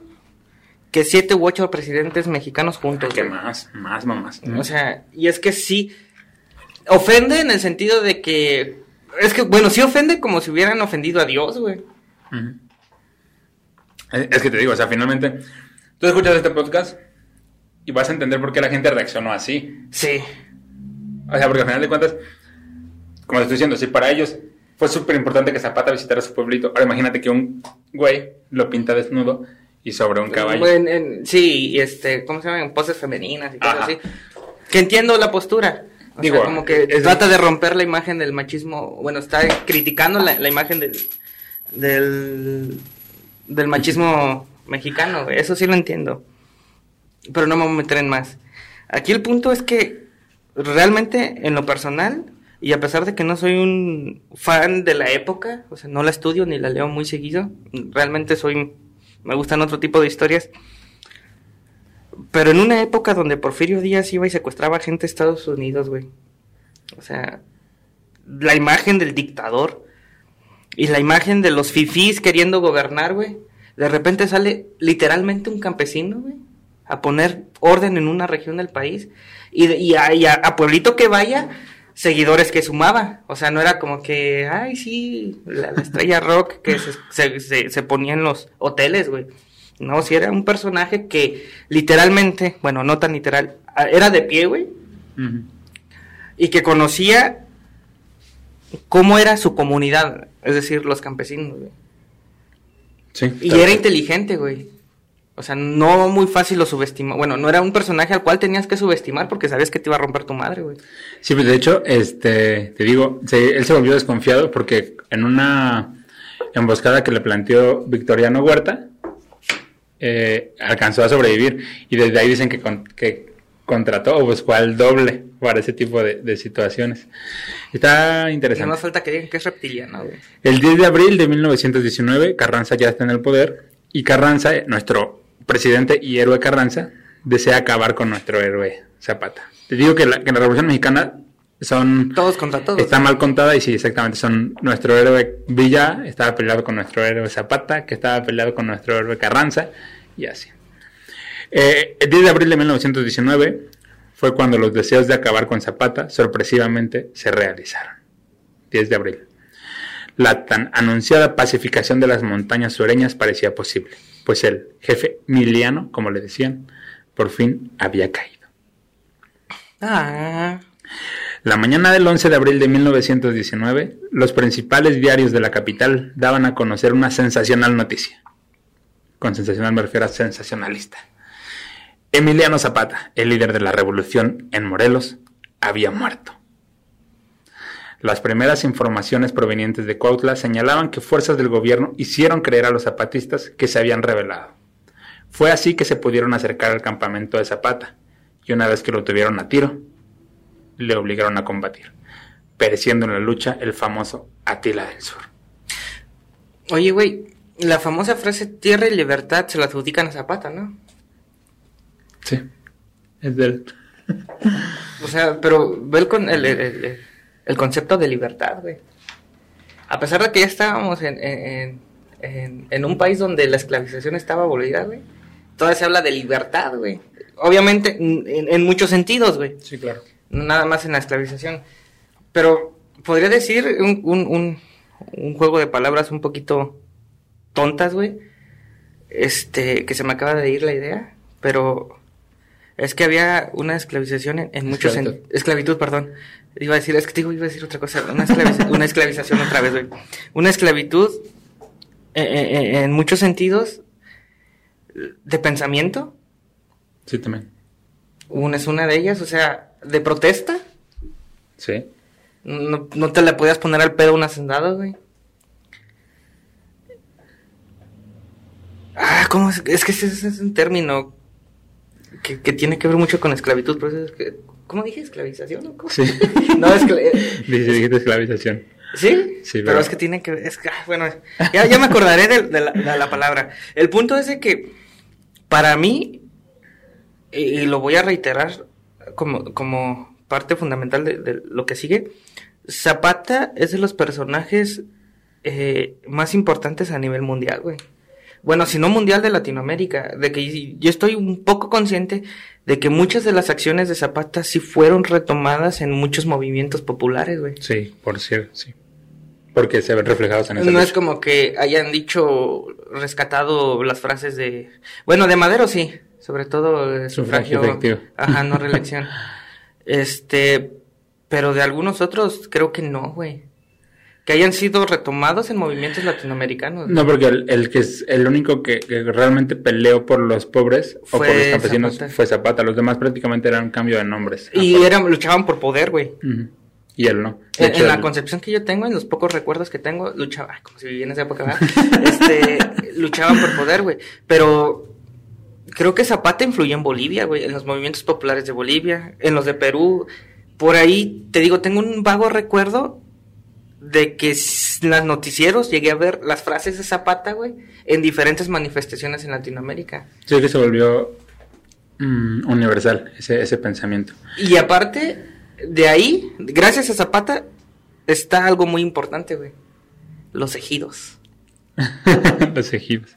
que siete u ocho presidentes mexicanos juntos. ¿Qué güey. más? Más, mamás. O sea, y es que sí. Ofende en el sentido de que. Es que, bueno, sí ofende como si hubieran ofendido a Dios, güey. Es que te digo, o sea, finalmente, tú escuchas este podcast y vas a entender por qué la gente reaccionó así. Sí. O sea, porque al final de cuentas, como te estoy diciendo, si para ellos fue súper importante que Zapata visitara su pueblito, ahora imagínate que un güey lo pinta desnudo y sobre un caballo. En- en- sí, y este, ¿cómo se llama? En poses femeninas y cosas así. Que entiendo la postura. O Digo, sea, como que es- trata de romper la imagen del machismo. Bueno, está criticando la, la imagen del, del, del machismo mexicano. Eso sí lo entiendo. Pero no me voy a meter en más. Aquí el punto es que realmente, en lo personal, y a pesar de que no soy un fan de la época, o sea, no la estudio ni la leo muy seguido, realmente soy, me gustan otro tipo de historias. Pero en una época donde Porfirio Díaz iba y secuestraba gente de Estados Unidos, güey. O sea, la imagen del dictador y la imagen de los fifís queriendo gobernar, güey. De repente sale literalmente un campesino, güey, a poner orden en una región del país. Y, a, y a pueblito que vaya, seguidores que sumaba. O sea, no era como que, ay, sí, la, la estrella rock que se, se, se- se ponía en los hoteles, güey. No, si era un personaje que literalmente, bueno, no tan literal, a- era de pie, güey, y que conocía cómo era su comunidad, es decir, los campesinos, güey. Sí. Y era inteligente, güey. O sea, no muy fácil lo subestimar. Bueno, no era un personaje al cual tenías que subestimar porque sabías que te iba a romper tu madre, güey. Sí, pues de hecho, este, te digo, se- él se volvió desconfiado porque en una emboscada que le planteó Victoriano Huerta, eh, alcanzó a sobrevivir y desde ahí dicen que, con- que contrató o buscó al doble para ese tipo de, de situaciones. Está Y no interesante. falta que digan que es reptiliano, güey. El 10 de abril de 1919, Carranza ya está en el poder y Carranza, nuestro presidente y héroe Carranza, desea acabar con nuestro héroe Zapata. Te digo que la, que la Revolución Mexicana son Todos contra todos. está mal contada y sí, exactamente, son nuestro héroe Villa estaba peleado con nuestro héroe Zapata, que estaba peleado con nuestro héroe Carranza y así. Eh, el 10 de abril de 1919 fue cuando los deseos de acabar con Zapata sorpresivamente se realizaron. 10 de abril. La tan anunciada pacificación de las montañas sureñas parecía posible, pues el jefe miliano, como le decían, por fin había caído. Ah, La mañana del 11 de abril de 1919, los principales diarios de la capital daban a conocer una sensacional noticia. Con sensacional me refiero a sensacionalista. Emiliano Zapata, el líder de la revolución en Morelos, había muerto. Las primeras informaciones provenientes de Cuautla señalaban que fuerzas del gobierno hicieron creer a los zapatistas que se habían rebelado. Fue así que se pudieron acercar al campamento de Zapata, y una vez que lo tuvieron a tiro, le obligaron a combatir, pereciendo en la lucha el famoso Atila del Sur. oye, güey, la famosa frase tierra y libertad se la adjudican a Zapata, ¿no? Sí, es del... O sea, pero ve con- el, el- el- el concepto de libertad, güey. A pesar de que ya estábamos en, en, en- en un país donde la esclavización estaba abolida, güey, todavía se habla de libertad, güey. Obviamente, en, en muchos sentidos, güey. Sí, claro. nada más en la esclavización. Pero podría decir un, un, un, un juego de palabras un poquito tontas, güey. Este, que se me acaba de ir la idea, pero es que había una esclavización en, en muchos Esclavitud. esclavitud, perdón. Iba a decir, es que digo, iba a decir otra cosa, una, esclaviz- (laughs) una esclavización otra vez, güey. Una esclavitud eh, eh, eh, en muchos sentidos de pensamiento, Sí, también. una es una de ellas, o sea, de protesta. Sí. No, no te le podías poner al pedo a un hacendado, güey. Ah, ¿cómo es? Es que ese, ese es un término que, que tiene que ver mucho con esclavitud. Pero es que, ¿Cómo dije? ¿Esclavización o cómo? Sí. (laughs) No, escla- Dice, dijiste esclavización. ¿Sí? Sí, pero pero- es que tiene que ver. Es ah, bueno, ya, ya me acordaré de, de la, de la palabra. El punto es de que, para mí, y, y lo voy a reiterar como, como parte fundamental de, de lo que sigue, Zapata es de los personajes eh, más importantes a nivel mundial, güey. Bueno, si no mundial de Latinoamérica, de que yo estoy un poco consciente de que muchas de las acciones de Zapata sí fueron retomadas en muchos movimientos populares, güey. Sí, por cierto, sí. Porque se ven reflejados en esa No es como que hayan dicho, rescatado las frases de... Bueno, de Madero sí, sobre todo el Sufragio sufragio... efectivo. Ajá, no (laughs) reelección. este, pero de algunos otros creo que no, güey. Que hayan sido retomados en movimientos latinoamericanos. No, porque el, el que es el único que, que realmente peleó por los pobres o por los campesinos Zapata. fue Zapata. Los demás prácticamente eran cambio de nombres. Y eran, luchaban por poder, güey. Y él no. En, hecho, en la él- concepción que yo tengo, en los pocos recuerdos que tengo, luchaba, ay, como si vivía en esa época, ¿verdad? (laughs) este, luchaban por poder, güey. Pero creo que Zapata influyó en Bolivia, güey, en los movimientos populares de Bolivia, en los de Perú. Por ahí, te digo, tengo un vago recuerdo de que s- en los noticieros llegué a ver las frases de Zapata, güey, en diferentes manifestaciones en Latinoamérica. Sí, que se volvió mm, universal ese, ese pensamiento. Y aparte, de ahí, gracias a Zapata, está algo muy importante, güey. Los ejidos. (laughs) los ejidos.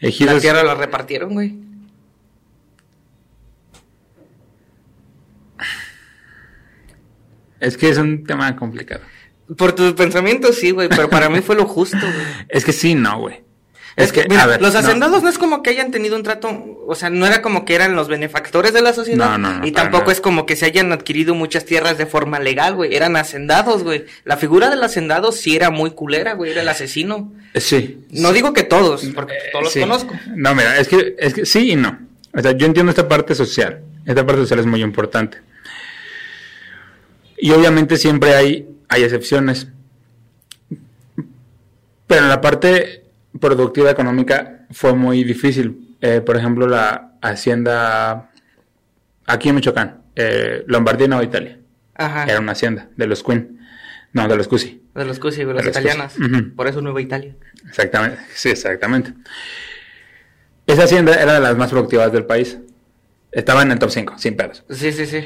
La Ejidos. tierra la repartieron, güey. Es que es un tema complicado. Por tus pensamientos, sí, güey, pero para mí fue lo justo, güey. (laughs) Es que sí, no, güey. Es que, mira, a ver, los hacendados no. es como que hayan tenido un trato, o sea, no era como que eran los benefactores de la sociedad. No, no, no, y tampoco es como que se hayan adquirido muchas tierras de forma legal, güey. Eran hacendados, güey. La figura del hacendado sí era muy culera, güey. Era el asesino. Eh, Sí. No digo que todos, porque pues, todos Sí. los conozco. No, mira, es que, es que sí y no. O sea, yo entiendo esta parte social. Esta parte social es muy importante. Y obviamente siempre hay, hay excepciones. Pero en la parte productiva económica fue muy difícil. Eh, por ejemplo, la hacienda aquí en Michoacán, eh, Lombardía Nueva Italia. Ajá. Era una hacienda de los Queen. No, de los Cusi. De los Cusi, los De los italianos. Ujú. Por eso Nueva Italia. Exactamente, sí, exactamente. Esa hacienda era de las más productivas del país. Estaba en el top 5, sin pedos. Sí, sí, sí.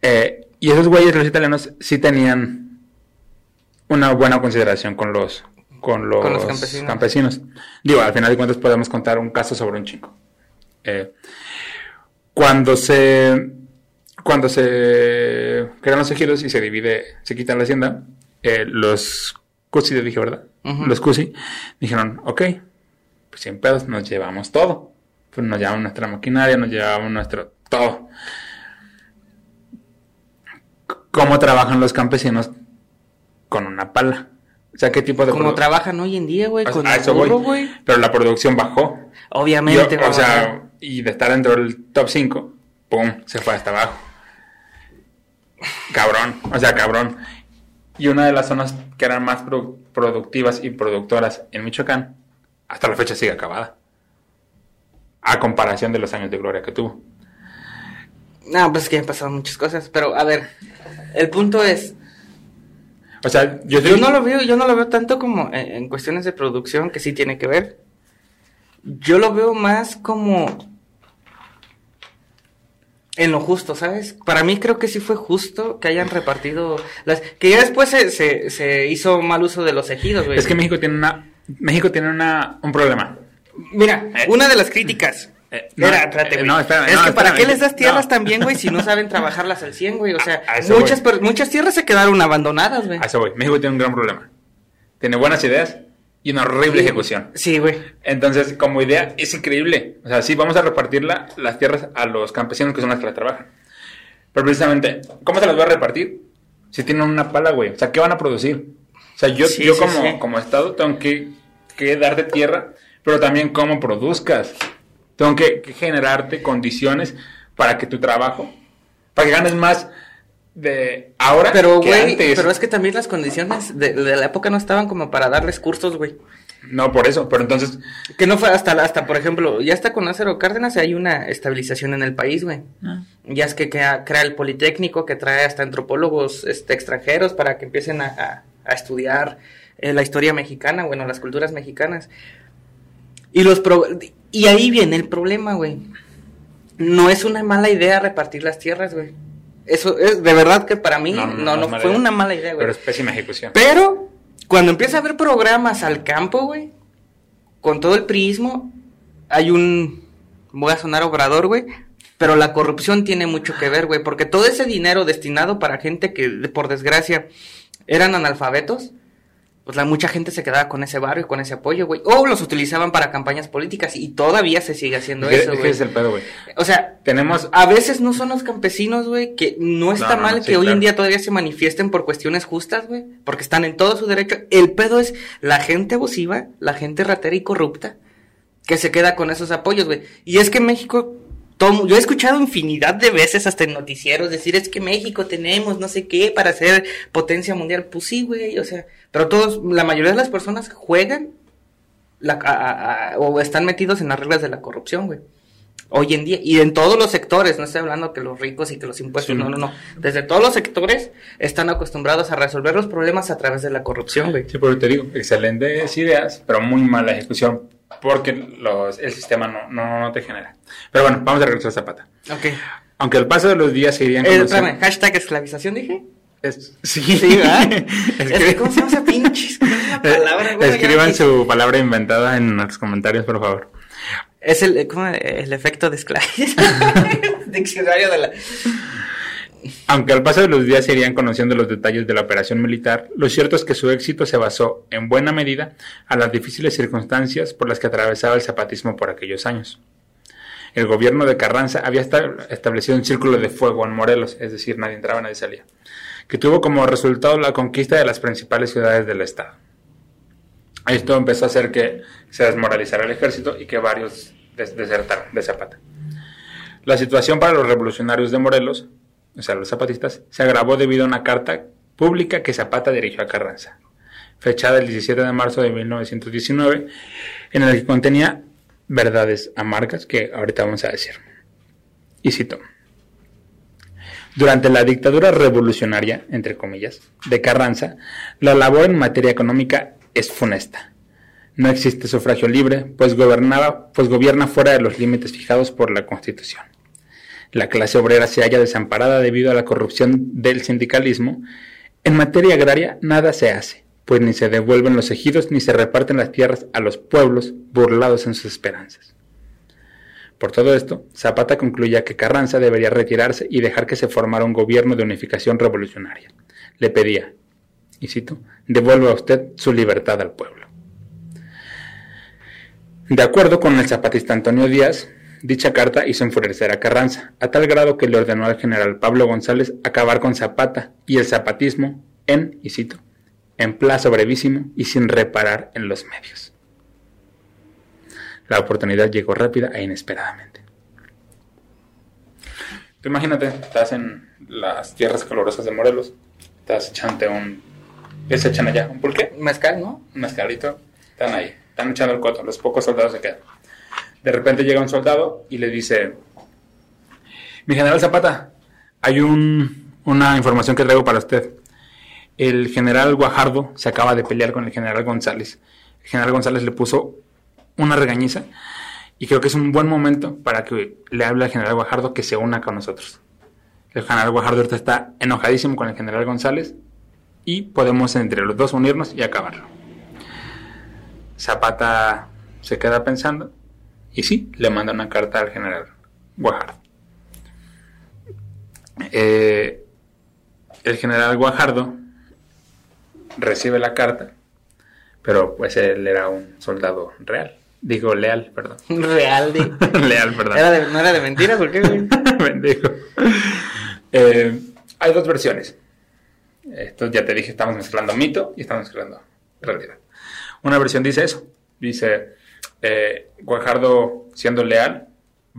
Eh, y esos güeyes, los italianos, sí tenían una buena consideración con los, con los, Con los campesinos. campesinos. Digo, al final de cuentas podemos contar un caso sobre un chico. Eh, cuando se cuando se crean los ejidos y se divide, se quitan la hacienda, eh, los Cusi, dije, ¿verdad? Los Cusi dijeron, ok, pues sin pedos nos llevamos todo. Pues nos llevamos nuestra maquinaria, nos llevamos nuestro todo. ¿Cómo trabajan los campesinos con una pala? O sea, ¿qué tipo de Como trabajan hoy en día, güey, O sea, con a el eso voy. burro, güey. Pero la producción bajó. Obviamente, Y, o- sea, y de estar dentro del top 5, ¡pum! Se fue hasta abajo. Cabrón, o sea, cabrón. Y una de las zonas que eran más pro- productivas y productoras en Michoacán, hasta la fecha sigue acabada. A comparación de los años de gloria que tuvo. No, pues es que han pasado muchas cosas, pero a ver, el punto es, O sea, yo, no lo veo, yo no lo veo tanto como en, en cuestiones de producción, que sí tiene que ver. Yo lo veo más como en lo justo, ¿sabes? Para mí creo que sí fue justo que hayan repartido las... Que ya después se, se, se hizo mal uso de los ejidos, güey. Es que México tiene una... México tiene una, un problema. Mira, Eh, una de las críticas. Eh, no, Era, espérate, eh, güey. no, espérame, es no, que para espérame. qué les das tierras también, güey, si no saben trabajarlas al 100, güey. O sea, A- a muchas, muchas tierras se quedaron abandonadas, güey. A eso voy. México tiene un gran problema. Tiene buenas ideas y una horrible ejecución. Sí, güey. Entonces, como idea, es increíble. O sea, sí, vamos a repartir la- las tierras a los campesinos que son los que las trabajan. Pero precisamente, ¿cómo se las voy a repartir? Si tienen una pala, güey. O sea, ¿qué van a producir? O sea, yo, Sí, yo sí, como, sí. como Estado tengo que, que darte tierra, pero también cómo produzcas. Tengo que, que generarte condiciones para que tu trabajo, para que ganes más de ahora Pero, que güey, antes. pero es que también las condiciones de, de la época no estaban como para darles cursos, güey. No, por eso. Pero entonces, Que no fue hasta, hasta, por ejemplo, ya está con Lázaro Cárdenas hay una estabilización en el país, güey. Ya es que crea, crea el Politécnico, que trae hasta antropólogos este, extranjeros para que empiecen a, a- a estudiar eh, la historia mexicana, bueno, las culturas mexicanas. Y, los pro- y ahí viene el problema, güey. No es una mala idea repartir las tierras, güey. Eso es de verdad que para mí no, no, fue idea. una mala idea, güey. Pero es pésima ejecución. Pero cuando empieza a haber programas al campo, güey, con todo el prismo, hay un, voy a sonar obrador, güey, pero la corrupción tiene mucho que ver, güey, porque todo ese dinero destinado para gente que, por desgracia, eran analfabetos, pues la mucha gente se quedaba con ese barrio y con ese apoyo, güey, o los utilizaban para campañas políticas y todavía se sigue haciendo eso, güey. es el pedo, güey. O sea, Tenemos a veces no son los campesinos, güey, que no está No, no, mal no, que sí, hoy en día todavía se manifiesten por cuestiones justas, güey, porque están en todo su derecho. El pedo es la gente abusiva, la gente ratera y corrupta, que se queda con esos apoyos, güey. Y es que México, todo- yo he escuchado infinidad de veces hasta en noticieros decir, es que México tenemos no sé qué para ser potencia mundial. Pues sí, güey, o sea, pero todos, la mayoría de las personas juegan la- a- a- a- o están metidos en las reglas de la corrupción, güey. Hoy en día, y en todos los sectores, no estoy hablando que los ricos y que los impuestos, Sí. no, no, no. Desde todos los sectores están acostumbrados a resolver los problemas a través de la corrupción, güey. Sí, pero te digo, excelentes ideas, pero muy mala ejecución, porque los, el sistema no, no, no te genera. Pero bueno, vamos a regresar a Zapata. Ok. Aunque al paso de los días se irían Eh, espérame, hashtag esclavización, dije. Es- sí, Sí, ¿verdad? (laughs) Es que- ¿cómo se llama esa. Ya Escriban su palabra inventada en los comentarios, por favor. Es el, eh, ¿cómo? el efecto de esclavización. (laughs) Diccionario de la. Aunque al paso de los días se irían conociendo los detalles de la operación militar, lo cierto es que su éxito se basó, en buena medida, a las difíciles circunstancias por las que atravesaba el zapatismo por aquellos años. El gobierno de Carranza había establecido un círculo de fuego en Morelos, es decir, nadie entraba, nadie salía, que tuvo como resultado la conquista de las principales ciudades del estado. Esto empezó a hacer que se desmoralizara el ejército y que varios desertaran de Zapata. La situación para los revolucionarios de Morelos, o sea, los zapatistas, se agravó debido a una carta pública que Zapata dirigió a Carranza, fechada el 17 de marzo de 1919, en la que contenía verdades amargas que ahorita vamos a decir. Y cito. Durante la dictadura revolucionaria, entre comillas, de Carranza, la labor en materia económica es funesta. No existe sufragio libre, pues, gobernaba, pues gobierna fuera de los límites fijados por la Constitución. La clase obrera se halla desamparada debido a la corrupción del sindicalismo. En materia agraria nada se hace, pues ni se devuelven los ejidos ni se reparten las tierras a los pueblos burlados en sus esperanzas. Por todo esto, Zapata concluía que Carranza debería retirarse y dejar que se formara un gobierno de unificación revolucionaria. Le pedía, y cito, devuelva usted su libertad al pueblo. De acuerdo con el zapatista Antonio Díaz, dicha carta hizo enfurecer a Carranza, a tal grado que le ordenó al general Pablo González acabar con Zapata y el zapatismo en, y cito, en plazo brevísimo y sin reparar en los medios. La oportunidad llegó rápida e inesperadamente. Tú imagínate, estás en las tierras colorosas de Morelos, estás echando un ¿Qué se echan allá? ¿Un pulque? Un mezcal, ¿no? Un mezcalito. Están ahí. Están echando el coto. Los pocos soldados se quedan. De repente llega un soldado y le dice: Mi general Zapata, hay un, una información que traigo para usted. El general Guajardo se acaba de pelear con el general González. El general González le puso una regañiza y creo que es un buen momento para que le hable al general Guajardo que se una con nosotros. El general Guajardo está enojadísimo con el general González y podemos entre los dos unirnos y acabarlo. Zapata se queda pensando y sí, le manda una carta al general Guajardo. Eh, el general Guajardo recibe la carta, pero pues él era un soldado real. Digo, leal, perdón. (laughs) Real, digo. (laughs) leal, perdón. ¿No era de mentira? ¿Por qué, (laughs) eh, hay dos versiones. Esto ya te dije, estamos mezclando mito y estamos mezclando realidad. Una versión dice eso. Dice, eh, Guajardo, siendo leal,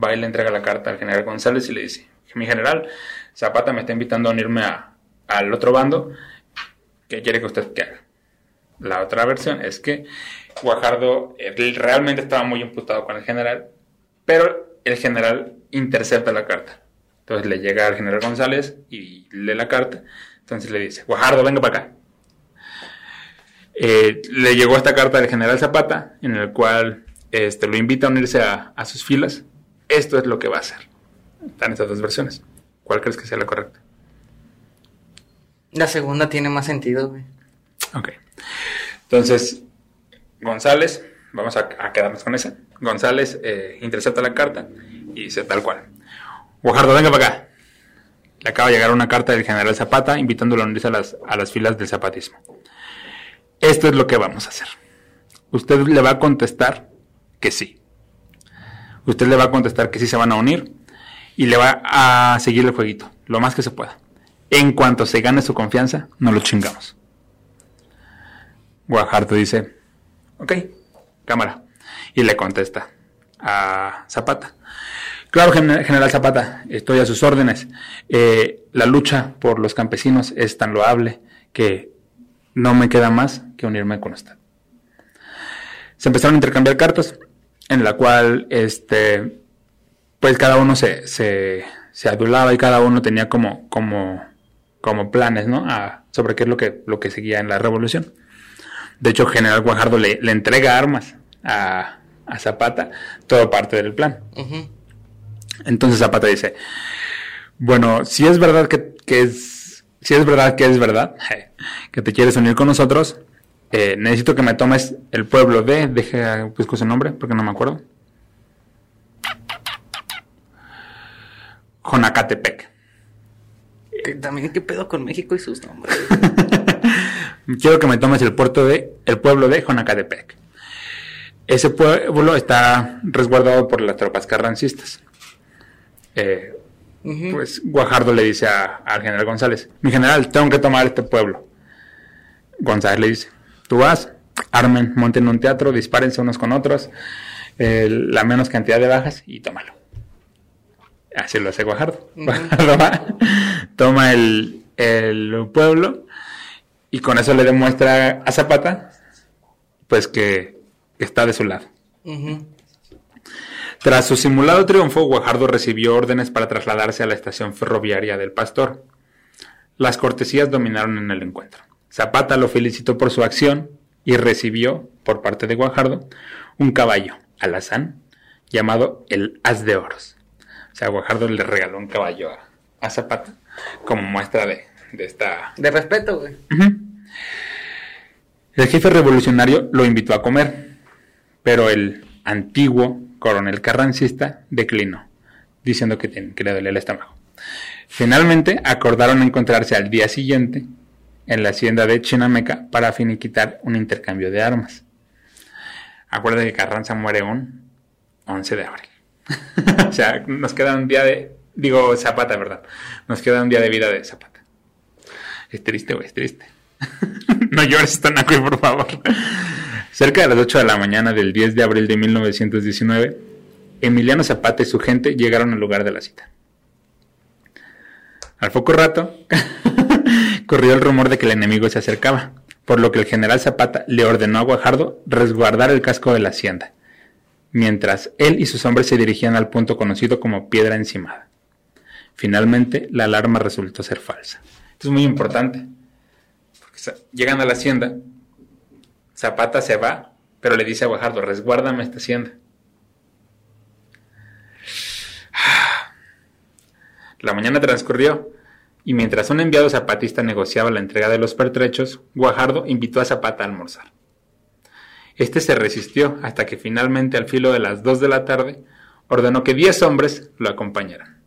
va y le entrega la carta al general González y le dice, mi general, Zapata me está invitando a unirme al otro bando. ¿Qué quiere que usted que haga? La otra versión es que Guajardo realmente estaba muy imputado con el general, pero el general intercepta la carta. Entonces le llega al general González y lee la carta entonces le dice, Guajardo, venga para acá. Eh, le llegó esta carta del general Zapata, en el cual este, lo invita a unirse a, sus filas. Esto es lo que va a hacer. Están estas dos versiones. ¿Cuál crees que sea la correcta? La segunda tiene más sentido, güey. Ok. Entonces, González, vamos a, quedarnos con esa. González eh, intercepta la carta y dice tal cual. Guajardo, venga para acá. Le acaba de llegar una carta del general Zapata invitándolo a unirse a las, a las filas del zapatismo. Esto es lo que vamos a hacer. Usted le va a contestar que sí. Usted le va a contestar que sí se van a unir y le va a seguir el jueguito, lo más que se pueda. En cuanto se gane su confianza, no lo chingamos. Guajardo dice, ok, cámara. Y le contesta a Zapata. Claro, General Zapata, estoy a sus órdenes. Eh, la lucha por los campesinos es tan loable que no me queda más que unirme con usted. Se empezaron a intercambiar cartas, en la cual, este, pues cada uno se, se, adulaba y cada uno tenía como, como, como planes, ¿no? sobre qué es lo que, lo que seguía en la revolución. De hecho, General Guajardo le, entrega armas a, Zapata, todo parte del plan. Entonces Zapata dice, bueno, si es verdad que, es, si es verdad que es verdad, (laughs) que te quieres unir con nosotros, eh, necesito que me tomes el pueblo de, deje, busco su nombre porque no me acuerdo. Jonacatepec. También qué pedo con México y sus nombres. (laughs) Quiero que me tomes el puerto de el pueblo de Jonacadepec. Ese pueblo está resguardado por las tropas carrancistas. Eh, Pues Guajardo le dice al general González, mi general, tengo que tomar este pueblo. González le dice, tú vas, armen, monten un teatro, dispárense unos con otros, eh, la menos cantidad de bajas y tómalo. Así lo hace Guajardo. (laughs) Guajardo va, toma el, el pueblo y con eso le demuestra a Zapata pues que está de su lado. Tras su simulado triunfo, Guajardo recibió órdenes para trasladarse a la estación ferroviaria del Pastor. Las cortesías dominaron en el encuentro. Zapata lo felicitó por su acción y recibió, por parte de Guajardo, un caballo, alazán, llamado el As de Oros. O sea, Guajardo le regaló un caballo a, Zapata como muestra de, esta... De respeto, güey. El jefe revolucionario lo invitó a comer, pero el antiguo coronel carrancista declinó, diciendo que, que le dolía el estómago. Finalmente acordaron encontrarse al día siguiente en la hacienda de Chinameca para finiquitar un intercambio de armas. Acuérdate que Carranza muere un 11 de abril. (laughs) o sea, nos queda un día de... Digo, Zapata, ¿verdad? Nos queda un día de vida de Zapata. Es triste, güey, es triste. (laughs) no llores, Tanaco, por favor. Cerca de las 8 de la mañana del 10 de abril de 1919, Emiliano Zapata y su gente llegaron al lugar de la cita. Al poco rato, (laughs) corrió el rumor de que el enemigo se acercaba, por lo que el general Zapata le ordenó a Guajardo resguardar el casco de la hacienda, mientras él y sus hombres se dirigían al punto conocido como Piedra Encimada. Finalmente, la alarma resultó ser falsa. Esto es muy importante. Llegan a la hacienda, Zapata se va, pero le dice a Guajardo, resguárdame esta hacienda. (sighs) La mañana transcurrió y mientras un enviado zapatista negociaba la entrega de los pertrechos, Guajardo invitó a Zapata a almorzar. Este se resistió hasta que finalmente al filo de las dos de la tarde ordenó que diez hombres lo acompañaran,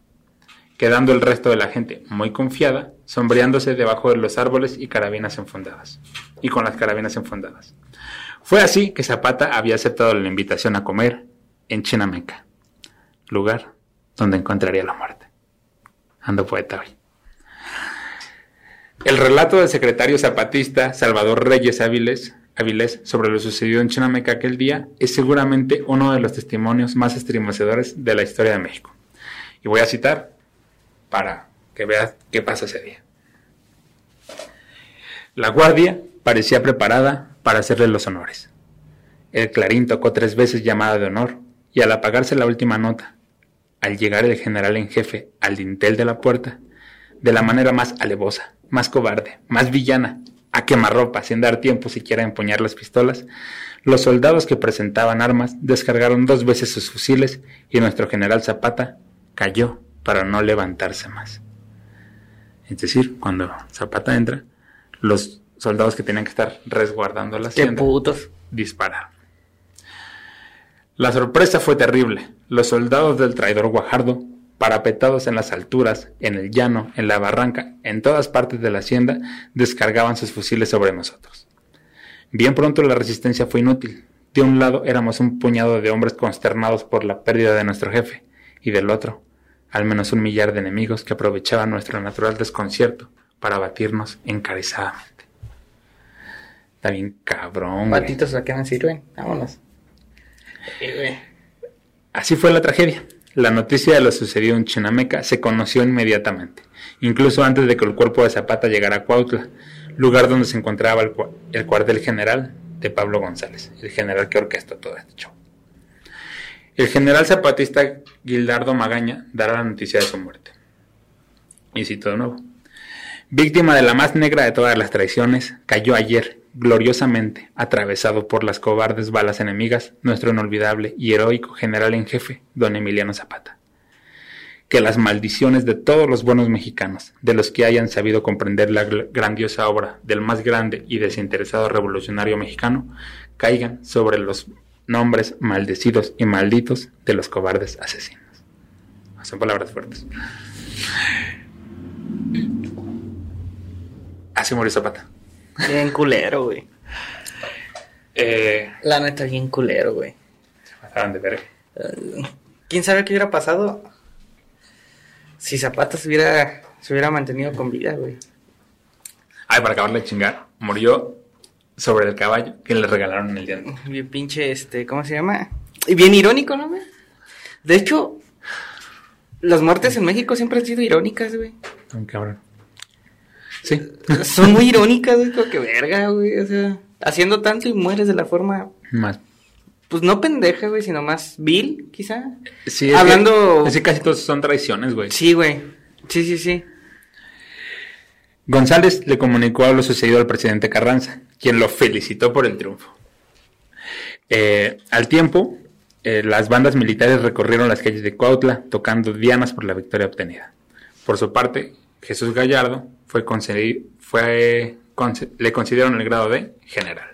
quedando el resto de la gente muy confiada, sombreándose debajo de los árboles y carabinas enfundadas, y con las carabinas enfundadas. Fue así que Zapata había aceptado la invitación a comer en Chinameca, lugar donde encontraría la muerte. Ando poeta hoy. El relato del secretario zapatista Salvador Reyes Áviles, sobre lo sucedido en Chinameca aquel día es seguramente uno de los testimonios más estremecedores de la historia de México. Y voy a citar para que veas qué pasa ese día. La guardia parecía preparada para hacerle los honores. El clarín tocó tres veces llamada de honor y al apagarse la última nota, al llegar el general en jefe al dintel de la puerta, de la manera más alevosa, más cobarde, más villana, a quemarropa, sin dar tiempo siquiera a empuñar las pistolas, los soldados que presentaban armas descargaron dos veces sus fusiles y nuestro general Zapata cayó para no levantarse más. Es decir, cuando Zapata entra, los soldados que tenían que estar resguardando la hacienda dispararon. La sorpresa fue terrible. Los soldados del traidor Guajardo parapetados en las alturas, en el llano, en la barranca, en todas partes de la hacienda, descargaban sus fusiles sobre nosotros. Bien pronto la resistencia fue inútil. De un lado éramos un puñado de hombres consternados por la pérdida de nuestro jefe, y del otro, al menos un millar de enemigos que aprovechaban nuestro natural desconcierto para batirnos encarizadamente. Está bien cabrón. Batitos a qué me sirven. Vámonos. Así fue la tragedia. La noticia de lo sucedido en Chinameca se conoció inmediatamente, incluso antes de que el cuerpo de Zapata llegara a Cuautla, lugar donde se encontraba el, cuartel general de Pablo González, el general que orquestó todo este show. El general zapatista Gildardo Magaña dará la noticia de su muerte. Y cito de nuevo. Víctima de la más negra de todas las traiciones, cayó ayer, gloriosamente, atravesado por las cobardes balas enemigas, nuestro inolvidable y heroico general en jefe, don Emiliano Zapata. Que las maldiciones de todos los buenos mexicanos, de los que hayan sabido comprender la grandiosa obra del más grande y desinteresado revolucionario mexicano, caigan sobre los nombres maldecidos y malditos de los cobardes asesinos. Son palabras fuertes. Así murió Zapata. Bien culero, güey. Eh, La neta, bien culero, güey. se pasaron de verga. Eh, ¿Quién sabe qué hubiera pasado si Zapata se hubiera, se hubiera mantenido con vida, güey? Ay, para acabarle de chingar, murió sobre el caballo que le regalaron en el día de Bien pinche, este, ¿cómo se llama? Y bien irónico, ¿no, güey? De hecho, las muertes en México siempre han sido irónicas, güey. Un cabrón. Sí. (laughs) Son muy irónicas, güey, como que verga, güey. O sea, haciendo tanto y mueres de la forma, Más. pues no pendeja, güey, sino más vil, quizá. Sí, es Hablando- Que, es que casi todos son traiciones, güey. Sí, güey. Sí, sí, sí. González le comunicó lo sucedido al presidente Carranza, quien lo felicitó por el triunfo. Eh, al tiempo, eh, las bandas militares recorrieron las calles de Cuautla tocando dianas por la victoria obtenida. Por su parte, Jesús Gallardo fue concedi- fue, conce- le concedieron el grado de general.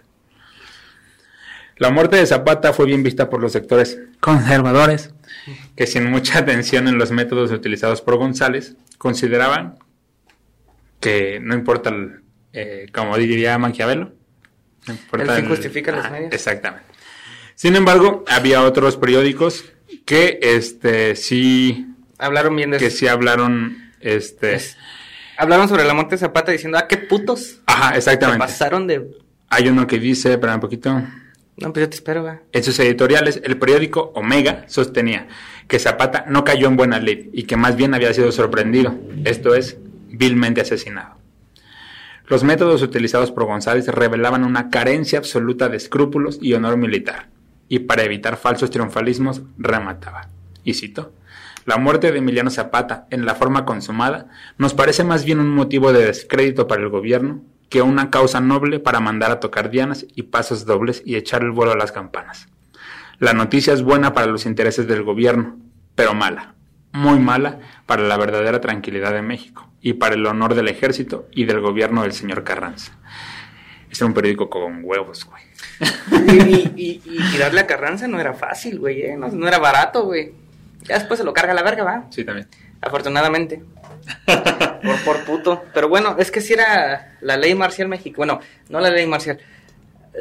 La muerte de Zapata fue bien vista por los sectores conservadores, que sin mucha (laughs) atención en los métodos utilizados por González, consideraban que no importa, el, eh, como diría Maquiavelo, no importa El fin justifica los Ajá, medios. Exactamente. Sin embargo, había otros periódicos que este sí Hablaron bien de que eso. sí hablaron este Es- Hablaron sobre la muerte de Zapata diciendo, ah, qué putos. ajá, Se exactamente. pasaron de... Hay uno que dice, espera un poquito. No, pues yo te espero, va. En sus editoriales, el periódico Omega sostenía que Zapata no cayó en buena ley y que más bien había sido sorprendido, esto es, vilmente asesinado. Los métodos utilizados por González revelaban una carencia absoluta de escrúpulos y honor militar, y para evitar falsos triunfalismos remataba. Y cito, la muerte de Emiliano Zapata en la forma consumada nos parece más bien un motivo de descrédito para el gobierno que una causa noble para mandar a tocar dianas y pasos dobles y echar el vuelo a las campanas. La noticia es buena para los intereses del gobierno, pero mala, muy mala para la verdadera tranquilidad de México y para el honor del ejército y del gobierno del señor Carranza. Este era un periódico con huevos, güey. (laughs) Y, y- a Carranza no era fácil, güey, ¿eh? no era barato, güey. Ya después se lo carga la verga, va. Sí, también. Afortunadamente. (laughs) por, por puto. Pero bueno, es que si era la ley marcial mexicana. Bueno, no la ley marcial.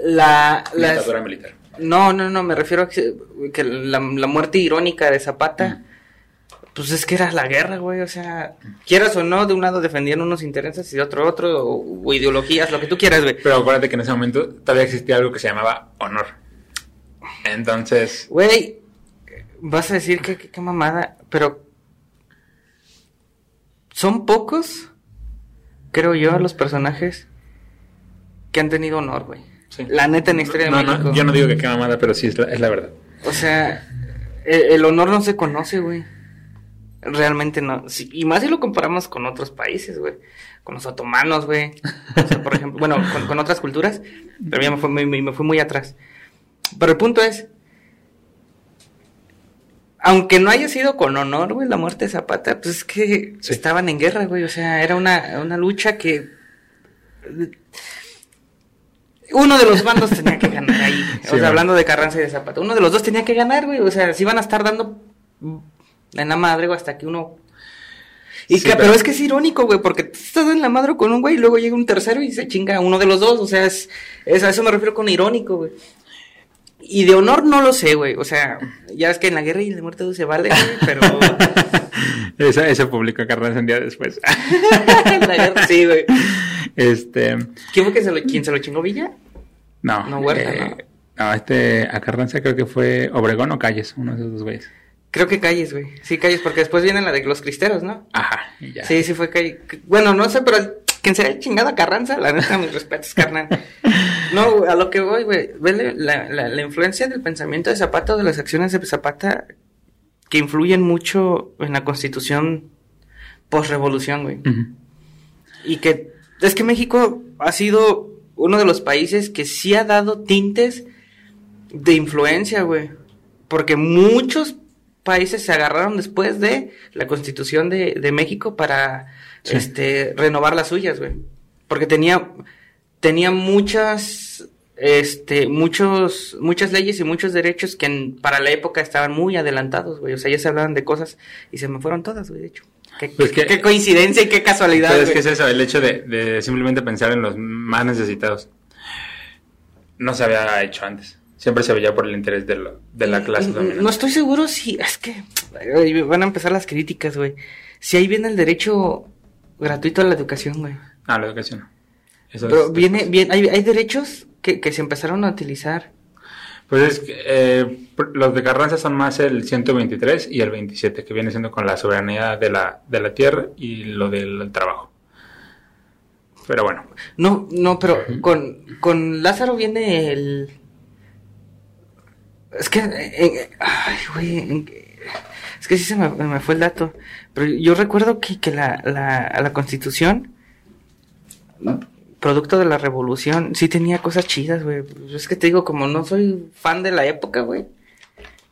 La, La dictadura militar. No, no, no, me refiero a que, que la, la muerte irónica de Zapata, pues es que era la guerra, güey, o sea, quieras o no, de un lado defendían unos intereses y de otro otro, o, o ideologías, lo que tú quieras, güey. Pero acuérdate que en ese momento todavía existía algo que se llamaba honor. Entonces, Güey, vas a decir que qué mamada, pero son pocos, creo yo, los personajes que han tenido honor, güey. Sí. La neta en la historia de no, no, México. yo no digo que qué mamada, pero sí es la, es la verdad. O sea, el, el honor no se conoce, güey. Realmente no. Sí, y más si lo comparamos con otros países, güey. Con los otomanos, güey. O sea, por ejemplo, bueno, con, con otras culturas. Pero ya me fui, me, me fui muy atrás. Pero el punto es. Aunque no haya sido con honor, güey, la muerte de Zapata, pues es que Sí. estaban en guerra, güey. O sea, era una, una lucha que. Uno de los bandos tenía que ganar ahí. (laughs) Sí, o sea, man. hablando de Carranza y de Zapata. Uno de los dos tenía que ganar, güey. O sea, si iban a estar dando en la madre, güey, hasta que uno. Y Sí, que- pero... pero- es que es irónico, güey, porque estás en la madre con un güey y luego llega un tercero y se chinga a uno de los dos. O sea, es, es- a eso me refiero con irónico, güey. Y de honor no lo sé, güey. O sea, ya es que en la guerra y en la muerte se vale, güey, pero. (laughs) Ese publicó Carranza un día después. (laughs) la guerra sí, güey. este, ¿Quién fue que se lo, quién se lo chingó Villa? no. No, Huerta, eh, no, este, a Carranza creo que fue Obregón o Calles, uno de esos dos güeyes. Creo que Calles, güey. Sí, Calles, porque después viene la de los cristeros, ¿no? Ajá, y ya. Sí, sí fue Calles. Bueno, no sé, pero quien se haya chingado a Carranza, la neta, mis respetos, carnal. (laughs) No, a lo que voy, güey. La, la, la influencia del pensamiento de Zapata o de las acciones de Zapata que influyen mucho en la constitución post-revolución, güey. Y que es que México ha sido uno de los países que sí ha dado tintes de influencia, güey. Porque muchos países se agarraron después de la constitución de, de México para Sí. este renovar las suyas, güey. Porque tenía, tenía muchas este, muchos, muchas leyes y muchos derechos que en- para la época estaban muy adelantados, güey. O sea, ya se hablaban de cosas y se me fueron todas, güey, de hecho. Qué, Pues qué coincidencia y qué casualidad, Pero es que es eso, el hecho de, de simplemente pensar en los más necesitados. No se había hecho antes. Siempre se veía por el interés de, lo- de la clase dominante. No estoy seguro si. Es que. Van a empezar las críticas, güey. Si ahí viene el derecho gratuito a la educación, güey. Ah, la educación. Eso Pero es- viene, bien, hay, hay derechos que, que se empezaron a utilizar. Pues es que eh, los de Carranza son más el 123 y el 27, que viene siendo con la soberanía de la, de la tierra y lo del trabajo. Pero bueno, No, no, pero con, con Lázaro viene el. Es que. eh, ay, güey. es que sí se me, me fue el dato. Pero yo recuerdo que, que la, la, la constitución. Producto de la revolución, sí tenía cosas chidas, güey. Es que te digo, como no soy fan de la época, güey.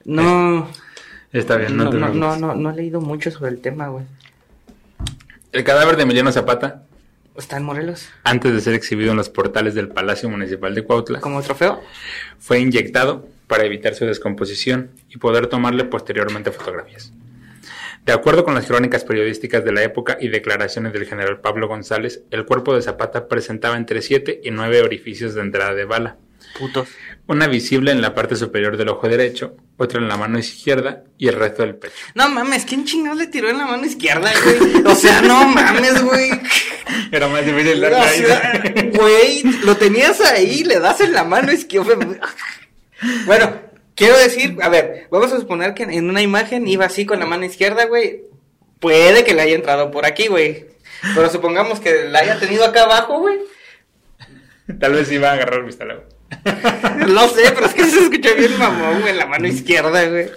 No. está bien, no, No, te no, preocupes. no, no, no he leído mucho sobre el tema, güey. El cadáver de Emiliano Zapata, ¿Está en Morelos? antes de ser exhibido en los portales del Palacio Municipal de Cuautla, ¿Como trofeo? fue inyectado para evitar su descomposición y poder tomarle posteriormente fotografías. De acuerdo con las crónicas periodísticas de la época y declaraciones del general Pablo González, el cuerpo de Zapata presentaba entre 7 y 9 orificios de entrada de bala, Putos. una visible en la parte superior del ojo derecho, otra en la mano izquierda y el resto del pecho. No mames, ¿quién chingados le tiró en la mano izquierda, güey? O sea, no mames, güey. Era más difícil O sea, güey, lo tenías ahí, le das en la mano izquierda. Bueno, quiero decir, a ver, vamos a suponer que en una imagen iba así con la mano izquierda, güey. Puede que le haya entrado por aquí, güey. Pero supongamos que la haya tenido acá abajo, güey. Tal vez iba a agarrar mi luego. (laughs) No sé, pero es que se escucha bien mamón, güey, en la mano izquierda, güey.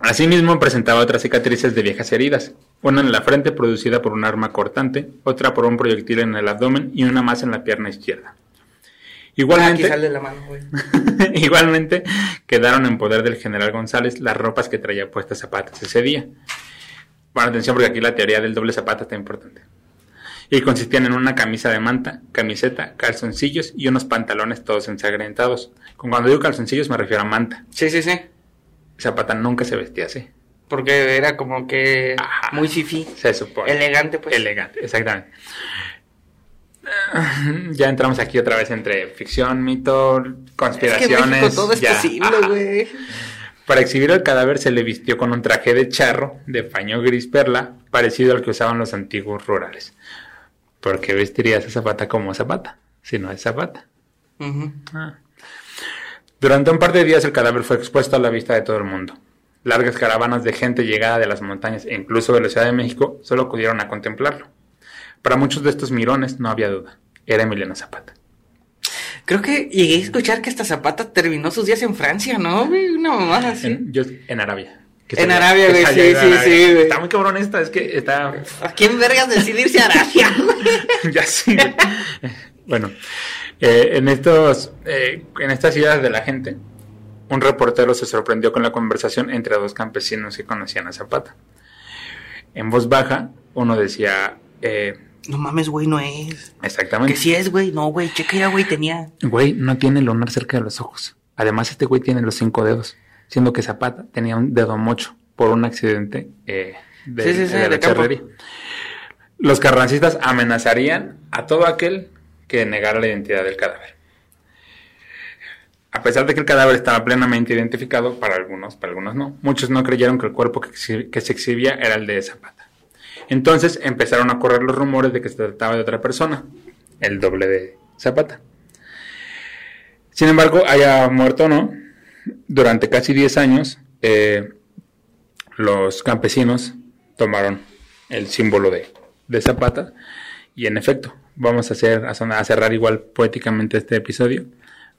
Asimismo, presentaba otras cicatrices de viejas heridas, una en la frente producida por un arma cortante, otra por un proyectil en el abdomen y una más en la pierna izquierda. Igualmente, sale la mano, güey. (laughs) igualmente quedaron en poder del general González las ropas que traía puestas zapatas ese día. Bueno, atención porque aquí la teoría del doble zapata está importante. Y consistían en una camisa de manta, camiseta, calzoncillos y unos pantalones todos ensangrentados. Con cuando digo calzoncillos me refiero a manta. Sí, sí, sí. Zapata nunca se vestía así. Porque era como que Ajá. muy fifi. Se supone. Elegante, pues. Elegante, exactamente. (laughs) Ya entramos aquí otra vez entre ficción, mito, Es que conspiraciones. todo es ya. posible, güey. Para exhibir el cadáver se le vistió con un traje de charro de paño gris perla, parecido al que usaban los antiguos rurales. ¿Por qué vestirías a Zapata como Zapata? Si no es Zapata. Ah. Durante un par de días el cadáver fue expuesto a la vista de todo el mundo. Largas caravanas de gente llegada de las montañas e incluso de la Ciudad de México solo acudieron a contemplarlo. Para muchos de estos mirones no había duda. Era Emiliano Zapata. Creo que llegué a escuchar que hasta Zapata terminó sus días en Francia, ¿no? Una mamada así. En, yo- en Arabia. Que En Arabia, güey, sí, sí, Arabia. sí, güey. Está muy cabrón esta, es que está... ¿A quién vergas decidirse a Arabia, (laughs) ya sí. bueno, eh, en estos, eh, en estas ideas de la gente, un reportero se sorprendió con la conversación entre dos campesinos que conocían a Zapata. En voz baja, uno decía, eh, No mames, güey, no es. exactamente, Que sí es, güey. No, güey, checa ya, güey, tenía. güey, no tiene el lunar cerca de los ojos. Además, este güey tiene los cinco dedos, siendo que Zapata tenía un dedo mocho por un accidente eh, de, Sí, sí, sí, de la de campo. charrería. Los carrancistas amenazarían a todo aquel que negara la identidad del cadáver. A pesar de que el cadáver estaba plenamente identificado, para algunos, para algunos no, muchos no creyeron que el cuerpo que, que se exhibía era el de Zapata. Entonces empezaron a correr los rumores de que se trataba de otra persona, el doble de Zapata. Sin embargo, haya muerto o no, durante casi 10 años, eh, los campesinos tomaron el símbolo de, Zapata y en efecto, vamos a, cerrar igual poéticamente este episodio.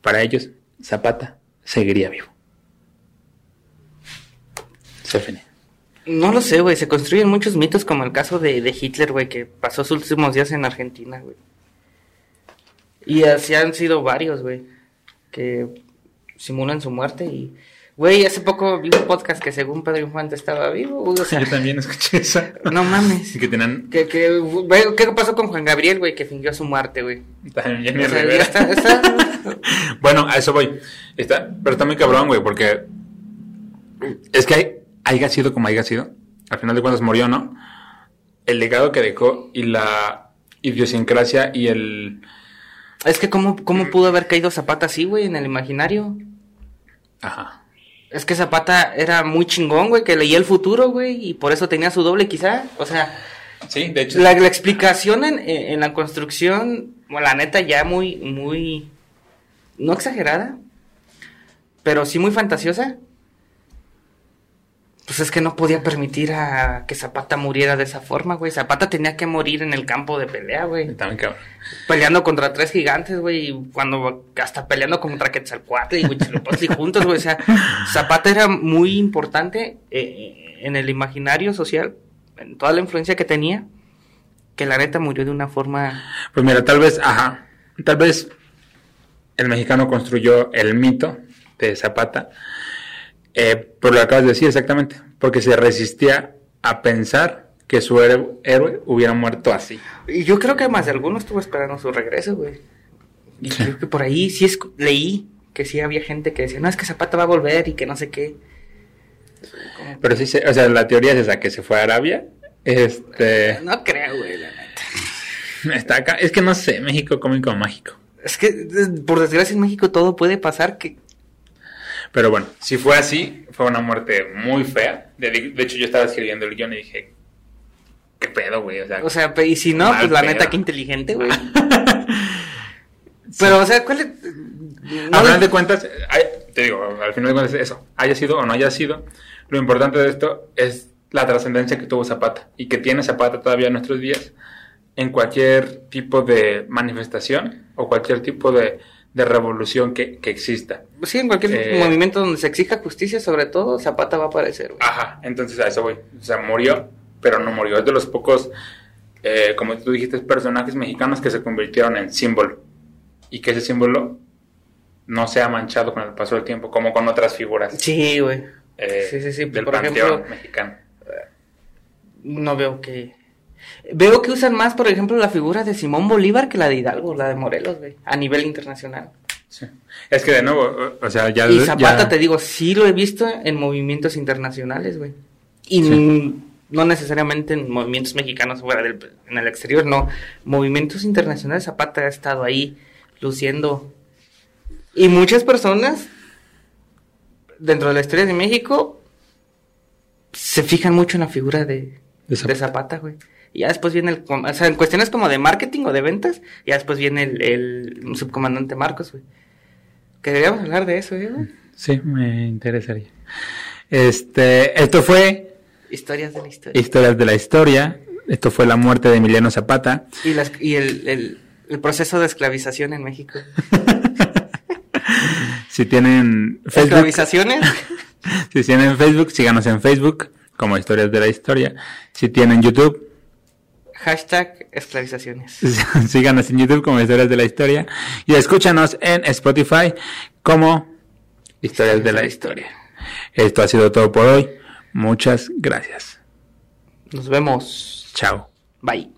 Para ellos, Zapata seguiría vivo. Stephanie. No lo sé, güey. Se construyen muchos mitos, como el caso de, de Hitler, güey, que pasó sus últimos días en Argentina, güey. Y así han sido varios, güey, que simulan su muerte y Güey, hace poco vi un podcast que según Pedro Infante estaba vivo. güey, o (laughs) sea, Yo también escuché eso. no mames. (laughs) Que tenían Que, que, güey, ¿Qué pasó con Juan Gabriel, güey, que fingió su muerte, güey? también Jenny O sea, ya Rivera. está, (laughs) está- Bueno, a eso voy. Está, pero está muy cabrón, güey, porque es que hay, haya sido como haya sido. Al final de cuentas murió, ¿no? El legado que dejó y la idiosincrasia y el... Es que cómo, cómo pudo haber caído Zapata así, güey, en el imaginario. Ajá. Es que Zapata era muy chingón, güey, que leía el futuro, güey, y por eso tenía su doble quizá. O sea, Sí, de hecho. la, la explicación en, en- en la construcción, bueno, la neta ya muy, muy, no exagerada, pero sí muy fantasiosa. Pues es que no podía permitir a que Zapata muriera de esa forma, güey. Zapata tenía que morir en el campo de pelea, güey. Cabrón. Peleando contra tres gigantes, güey, y cuando hasta peleando contra Quetzalcoatl y Huitzilopochtli (laughs) juntos, güey, o sea, Zapata era muy importante eh, en el imaginario social, en toda la influencia que tenía, que la neta murió de una forma... Pues mira, tal vez, ajá, tal vez el mexicano construyó el mito de Zapata, eh, por lo que acabas de decir exactamente, porque se resistía a pensar que su héroe, hubiera muerto así. Y yo creo que más de alguno estuvo esperando su regreso, güey. Y Sí. creo que por ahí sí es, leí que sí había gente que decía, no, es que Zapata va a volver y que no sé qué. Pero sí, se- o sea, la teoría es esa, que se fue a Arabia. Este, No creo, güey, la neta. está acá, es que no sé, México cómico mágico. Es que, por desgracia, en México todo puede pasar que... Pero bueno, si fue así, fue una muerte muy fea. De, de hecho, yo estaba escribiendo el guion y dije, ¿qué pedo, güey? O sea, O sea, y si no, pues la pedo. neta, qué inteligente, güey. (laughs) Pero, o sea, ¿cuál es...? a no- final de cuentas, te digo, al final de cuentas es eso, haya sido o no haya sido, lo importante de esto es la trascendencia que tuvo Zapata y que tiene Zapata todavía en nuestros días en cualquier tipo de manifestación o cualquier tipo de, de revolución que, que exista. Sí, en cualquier Eh, movimiento donde se exija justicia, sobre todo, Zapata va a aparecer, güey. Ajá, entonces a eso voy. O sea, murió, pero no murió. Es de los pocos, eh, como tú dijiste, personajes mexicanos que se convirtieron en símbolo. Y que ese símbolo no se ha manchado con el paso del tiempo, como con otras figuras Sí, güey. eh, sí, sí, sí. del Por panteón ejemplo, mexicano. no veo que... Veo que usan más, por ejemplo, la figura de Simón Bolívar que la de Hidalgo, la de Morelos, güey, a nivel internacional. Sí. Es que de nuevo, o- sea, ya... Y Zapata, ya- te digo, sí lo he visto en movimientos internacionales, güey. Y no necesariamente en movimientos mexicanos fuera del, en el exterior, no. Movimientos internacionales, Zapata ha estado ahí luciendo. Y muchas personas dentro de la historia de México se fijan mucho en la figura de, De. Zapata, güey. Y ya después viene el... O sea, en cuestiones como de marketing o de ventas, ya después viene el, el subcomandante Marcos, güey. Que deberíamos hablar de eso, ¿eh, güey? Sí, me interesaría. Este, esto fue Historias de la historia. Historias de la Historia. Esto fue la muerte de Emiliano Zapata. Y, las, y el, el, el proceso de esclavización en México. (laughs) Si tienen Facebook, ¿Esclavizaciones? (laughs) si tienen Facebook, síganos en Facebook como Historias de la Historia. Si tienen YouTube, Hashtag esclavizaciones. (laughs) síganos en YouTube como Historias de la Historia. Y escúchanos en Spotify como Historias de la Historia. Esto ha sido todo por hoy. Muchas gracias. Nos vemos. Chao. Bye.